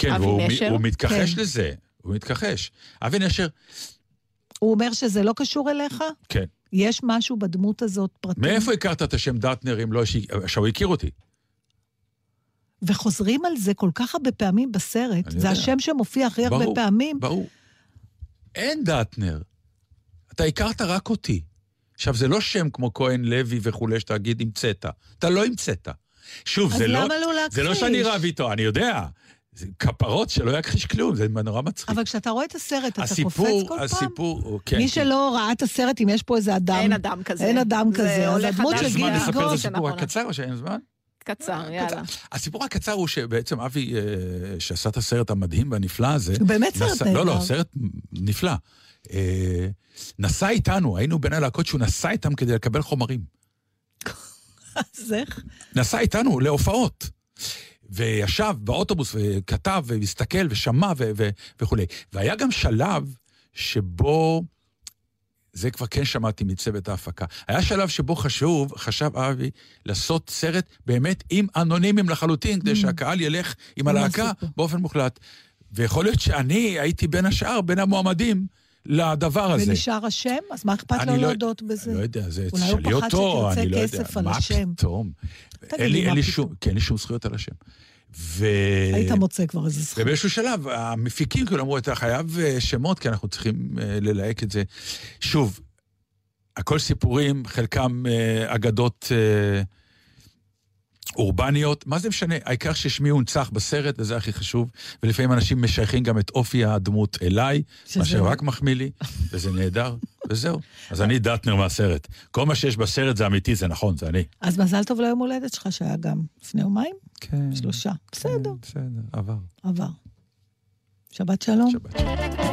Speaker 1: כן,
Speaker 3: אבי
Speaker 1: והוא
Speaker 3: נשר?
Speaker 1: הוא מתכחש
Speaker 2: כן.
Speaker 1: לזה. הוא מתכחש. אבי נשר,
Speaker 2: הוא אומר שזה לא קשור אליך?
Speaker 1: כן.
Speaker 2: יש משהו בדמות הזאת פרטי?
Speaker 1: מאיפה הכרת את השם דטנר אם לא ש... שהוא הכיר אותי?
Speaker 2: וחוזרים על זה כל כך הרבה פעמים בסרט. זה
Speaker 1: יודע.
Speaker 2: השם שמופיע הכי הרבה
Speaker 1: ברור,
Speaker 2: פעמים.
Speaker 1: ברור. אין דטנר. אתה הכרת רק אותי. עכשיו, זה לא שם כמו כהן לוי וכולי, שאתה תגיד המצאת. אתה לא המצאת. שוב,
Speaker 2: אז
Speaker 1: זה לא...
Speaker 2: למה לא
Speaker 1: זה לא
Speaker 2: להכחיש?
Speaker 1: שאני רב איתו, אני יודע. זה כפרות שלא יכחיש כלום, זה נורא מצחיק.
Speaker 2: אבל כשאתה רואה את הסרט, אתה
Speaker 1: הסיפור,
Speaker 2: קופץ כל פעם?
Speaker 1: הסיפור, הוא- כן.
Speaker 2: מי
Speaker 1: כן.
Speaker 2: שלא ראה את הסרט, אם יש פה איזה אדם...
Speaker 3: אין אדם כזה.
Speaker 2: אין אדם
Speaker 3: זה
Speaker 2: כזה. אז
Speaker 3: עולה
Speaker 2: הדמות
Speaker 3: חדש
Speaker 2: של
Speaker 1: יש זמן לספר את. הסיפור
Speaker 3: האחרונה.
Speaker 1: הקצר או שאין זמן?
Speaker 3: קצר, יאללה.
Speaker 1: הסיפור הקצר הוא שבעצם אבי, אה, שעשה את הסרט המדהים והנפלא הזה...
Speaker 2: הוא באמת סרט נהדר.
Speaker 1: לא, לא, סרט נפלא. אה, נסע איתנו, היינו בין הלהקות שהוא נסע איתם כדי לקבל חומרים.
Speaker 2: אז איך?
Speaker 1: נסע איתנו להופעות. וישב באוטובוס וכתב והסתכל ושמע ו- ו- וכולי. והיה גם שלב שבו, זה כבר כן שמעתי מצוות ההפקה, היה שלב שבו חשוב, חשב אבי, לעשות סרט באמת עם אנונימיים לחלוטין, כדי שהקהל ילך עם הלהקה. באופן מוחלט. ויכול להיות שאני הייתי בין השאר, בין המועמדים לדבר הזה.
Speaker 2: ונשאר השם? אז מה אכפת לו
Speaker 1: לא-
Speaker 2: להודות בזה?
Speaker 1: לא יודע, זה
Speaker 2: אולי הוא
Speaker 1: תשאלי
Speaker 2: פחד
Speaker 1: אותו,
Speaker 2: שתרצה
Speaker 1: אני לא יודע.
Speaker 2: כסף על
Speaker 1: מה
Speaker 2: השם.
Speaker 1: פתאום?
Speaker 2: תגיד
Speaker 1: אין
Speaker 2: לי,
Speaker 1: אין
Speaker 2: מה
Speaker 1: לי
Speaker 2: פתאום?
Speaker 1: שום, כן, אין לי שום זכויות על השם. ו...
Speaker 2: היית מוצא כבר איזה זכות.
Speaker 1: ובאיזשהו שלב, המפיקים כאילו אמרו, אתה חייב אה, שמות, כי אנחנו צריכים אה, ללהק את זה. שוב, הכל סיפורים, חלקם אה, אגדות אה, אורבניות, מה זה משנה? העיקר ששמי הונצח בסרט, וזה הכי חשוב, ולפעמים אנשים משייכים גם את אופי הדמות אליי, מה שרק מחמיא לי, וזה נהדר, וזהו. אז אני דטנר מהסרט. כל מה שיש בסרט זה אמיתי, זה נכון, זה אני.
Speaker 2: אז מזל טוב ליום הולדת שלך, שהיה גם לפני יומיים?
Speaker 1: כן.
Speaker 2: שלושה. בסדר,
Speaker 1: בסדר, עבר.
Speaker 2: עבר. שבת שלום.
Speaker 1: שבת. שלום.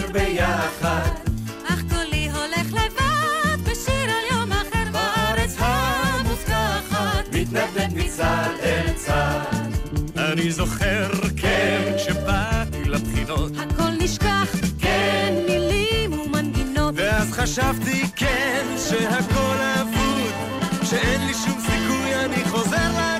Speaker 7: לשיר ביחד.
Speaker 8: אך קולי הולך לבד בשיר על יום אחר
Speaker 7: בארץ המובטחת, מתנדנד מצד אל צד.
Speaker 6: אני זוכר, כן, כשבאתי לבחינות,
Speaker 8: הכל נשכח, כן, מילים ומנגינות
Speaker 6: ואז חשבתי, כן, שהכל אבוד, שאין לי שום סיכוי, אני חוזר לגדוד.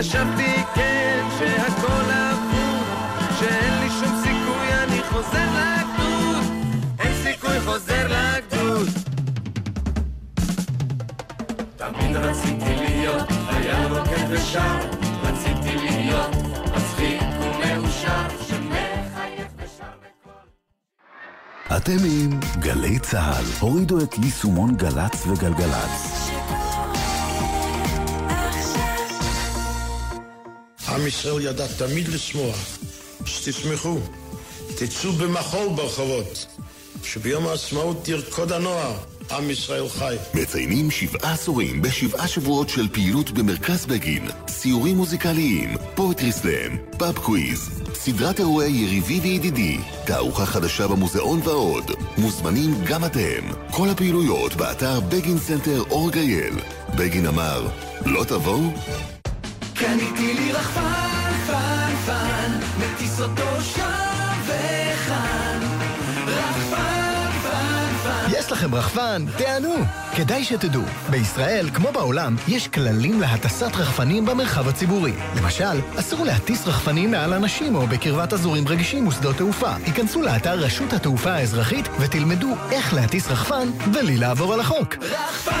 Speaker 6: חשבתי, כן, שהכל אבוד, שאין לי שום סיכוי, אני חוזר לגדוד. אין סיכוי, חוזר לגדוד.
Speaker 7: תמיד רציתי להיות חייל רוקד ושר, רציתי להיות מצחיק ומאושר.
Speaker 9: אתם עם גלי צה"ל. הורידו את יישומון גל"צ וגלגלצ.
Speaker 10: עם ישראל ידע תמיד לשמוח. שתשמחו, תצאו במחול ברחובות, שביום העצמאות ירקוד הנוער, עם ישראל חי.
Speaker 9: מציינים שבעה עשורים בשבעה שבועות של פעילות במרכז בגין, סיורים מוזיקליים, poetry slam, pub quiz, סדרת אירועי יריבי וידידי, תערוכה חדשה במוזיאון ועוד. מוזמנים גם אתם. כל הפעילויות באתר Begin Center.org.il. בגין אמר, לא תבואו?
Speaker 11: לכם רחפן? תענו! כדאי שתדעו, בישראל, כמו בעולם, יש כללים להטסת רחפנים במרחב הציבורי. למשל, אסור להטיס רחפנים מעל אנשים או בקרבת אזורים רגישים ושדות תעופה. היכנסו לאתר רשות התעופה האזרחית ותלמדו איך להטיס רחפן בלי לעבור על החוק.
Speaker 7: רחפן,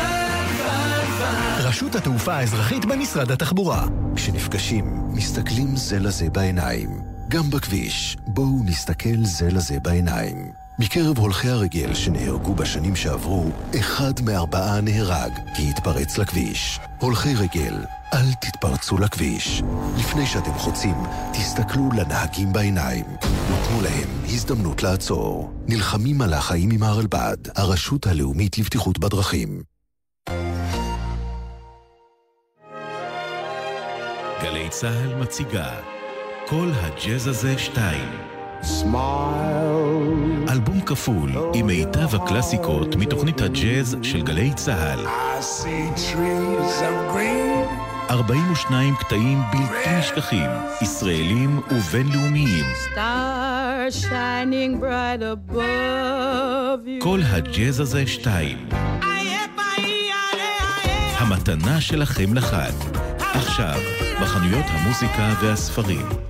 Speaker 7: פן, פן.
Speaker 11: רשות התעופה האזרחית במשרד התחבורה.
Speaker 9: כשנפגשים, מסתכלים זה לזה בעיניים. גם בכביש, בואו נסתכל זה לזה בעיניים.
Speaker 12: מקרב הולכי הרגל שנהרגו בשנים שעברו, אחד מארבעה נהרג כי התפרץ לכביש. הולכי רגל, אל תתפרצו לכביש. לפני שאתם חוצים, תסתכלו לנהגים בעיניים ותנו להם הזדמנות לעצור. נלחמים על החיים עם הרלב"ד, הרשות הלאומית לבטיחות בדרכים.
Speaker 13: גלי צה"ל מציגה כל הג'אז הזה אלבום כפול עם מיטב הקלאסיקות מתוכנית הג'אז של גלי צה"ל. 42 קטעים בלתי נשכחים, ישראלים ובינלאומיים.
Speaker 4: Star shining bright above you.
Speaker 13: כל הג'אז הזה שתיים. המתנה שלכם לחג. עכשיו, בחנויות המוזיקה והספרים.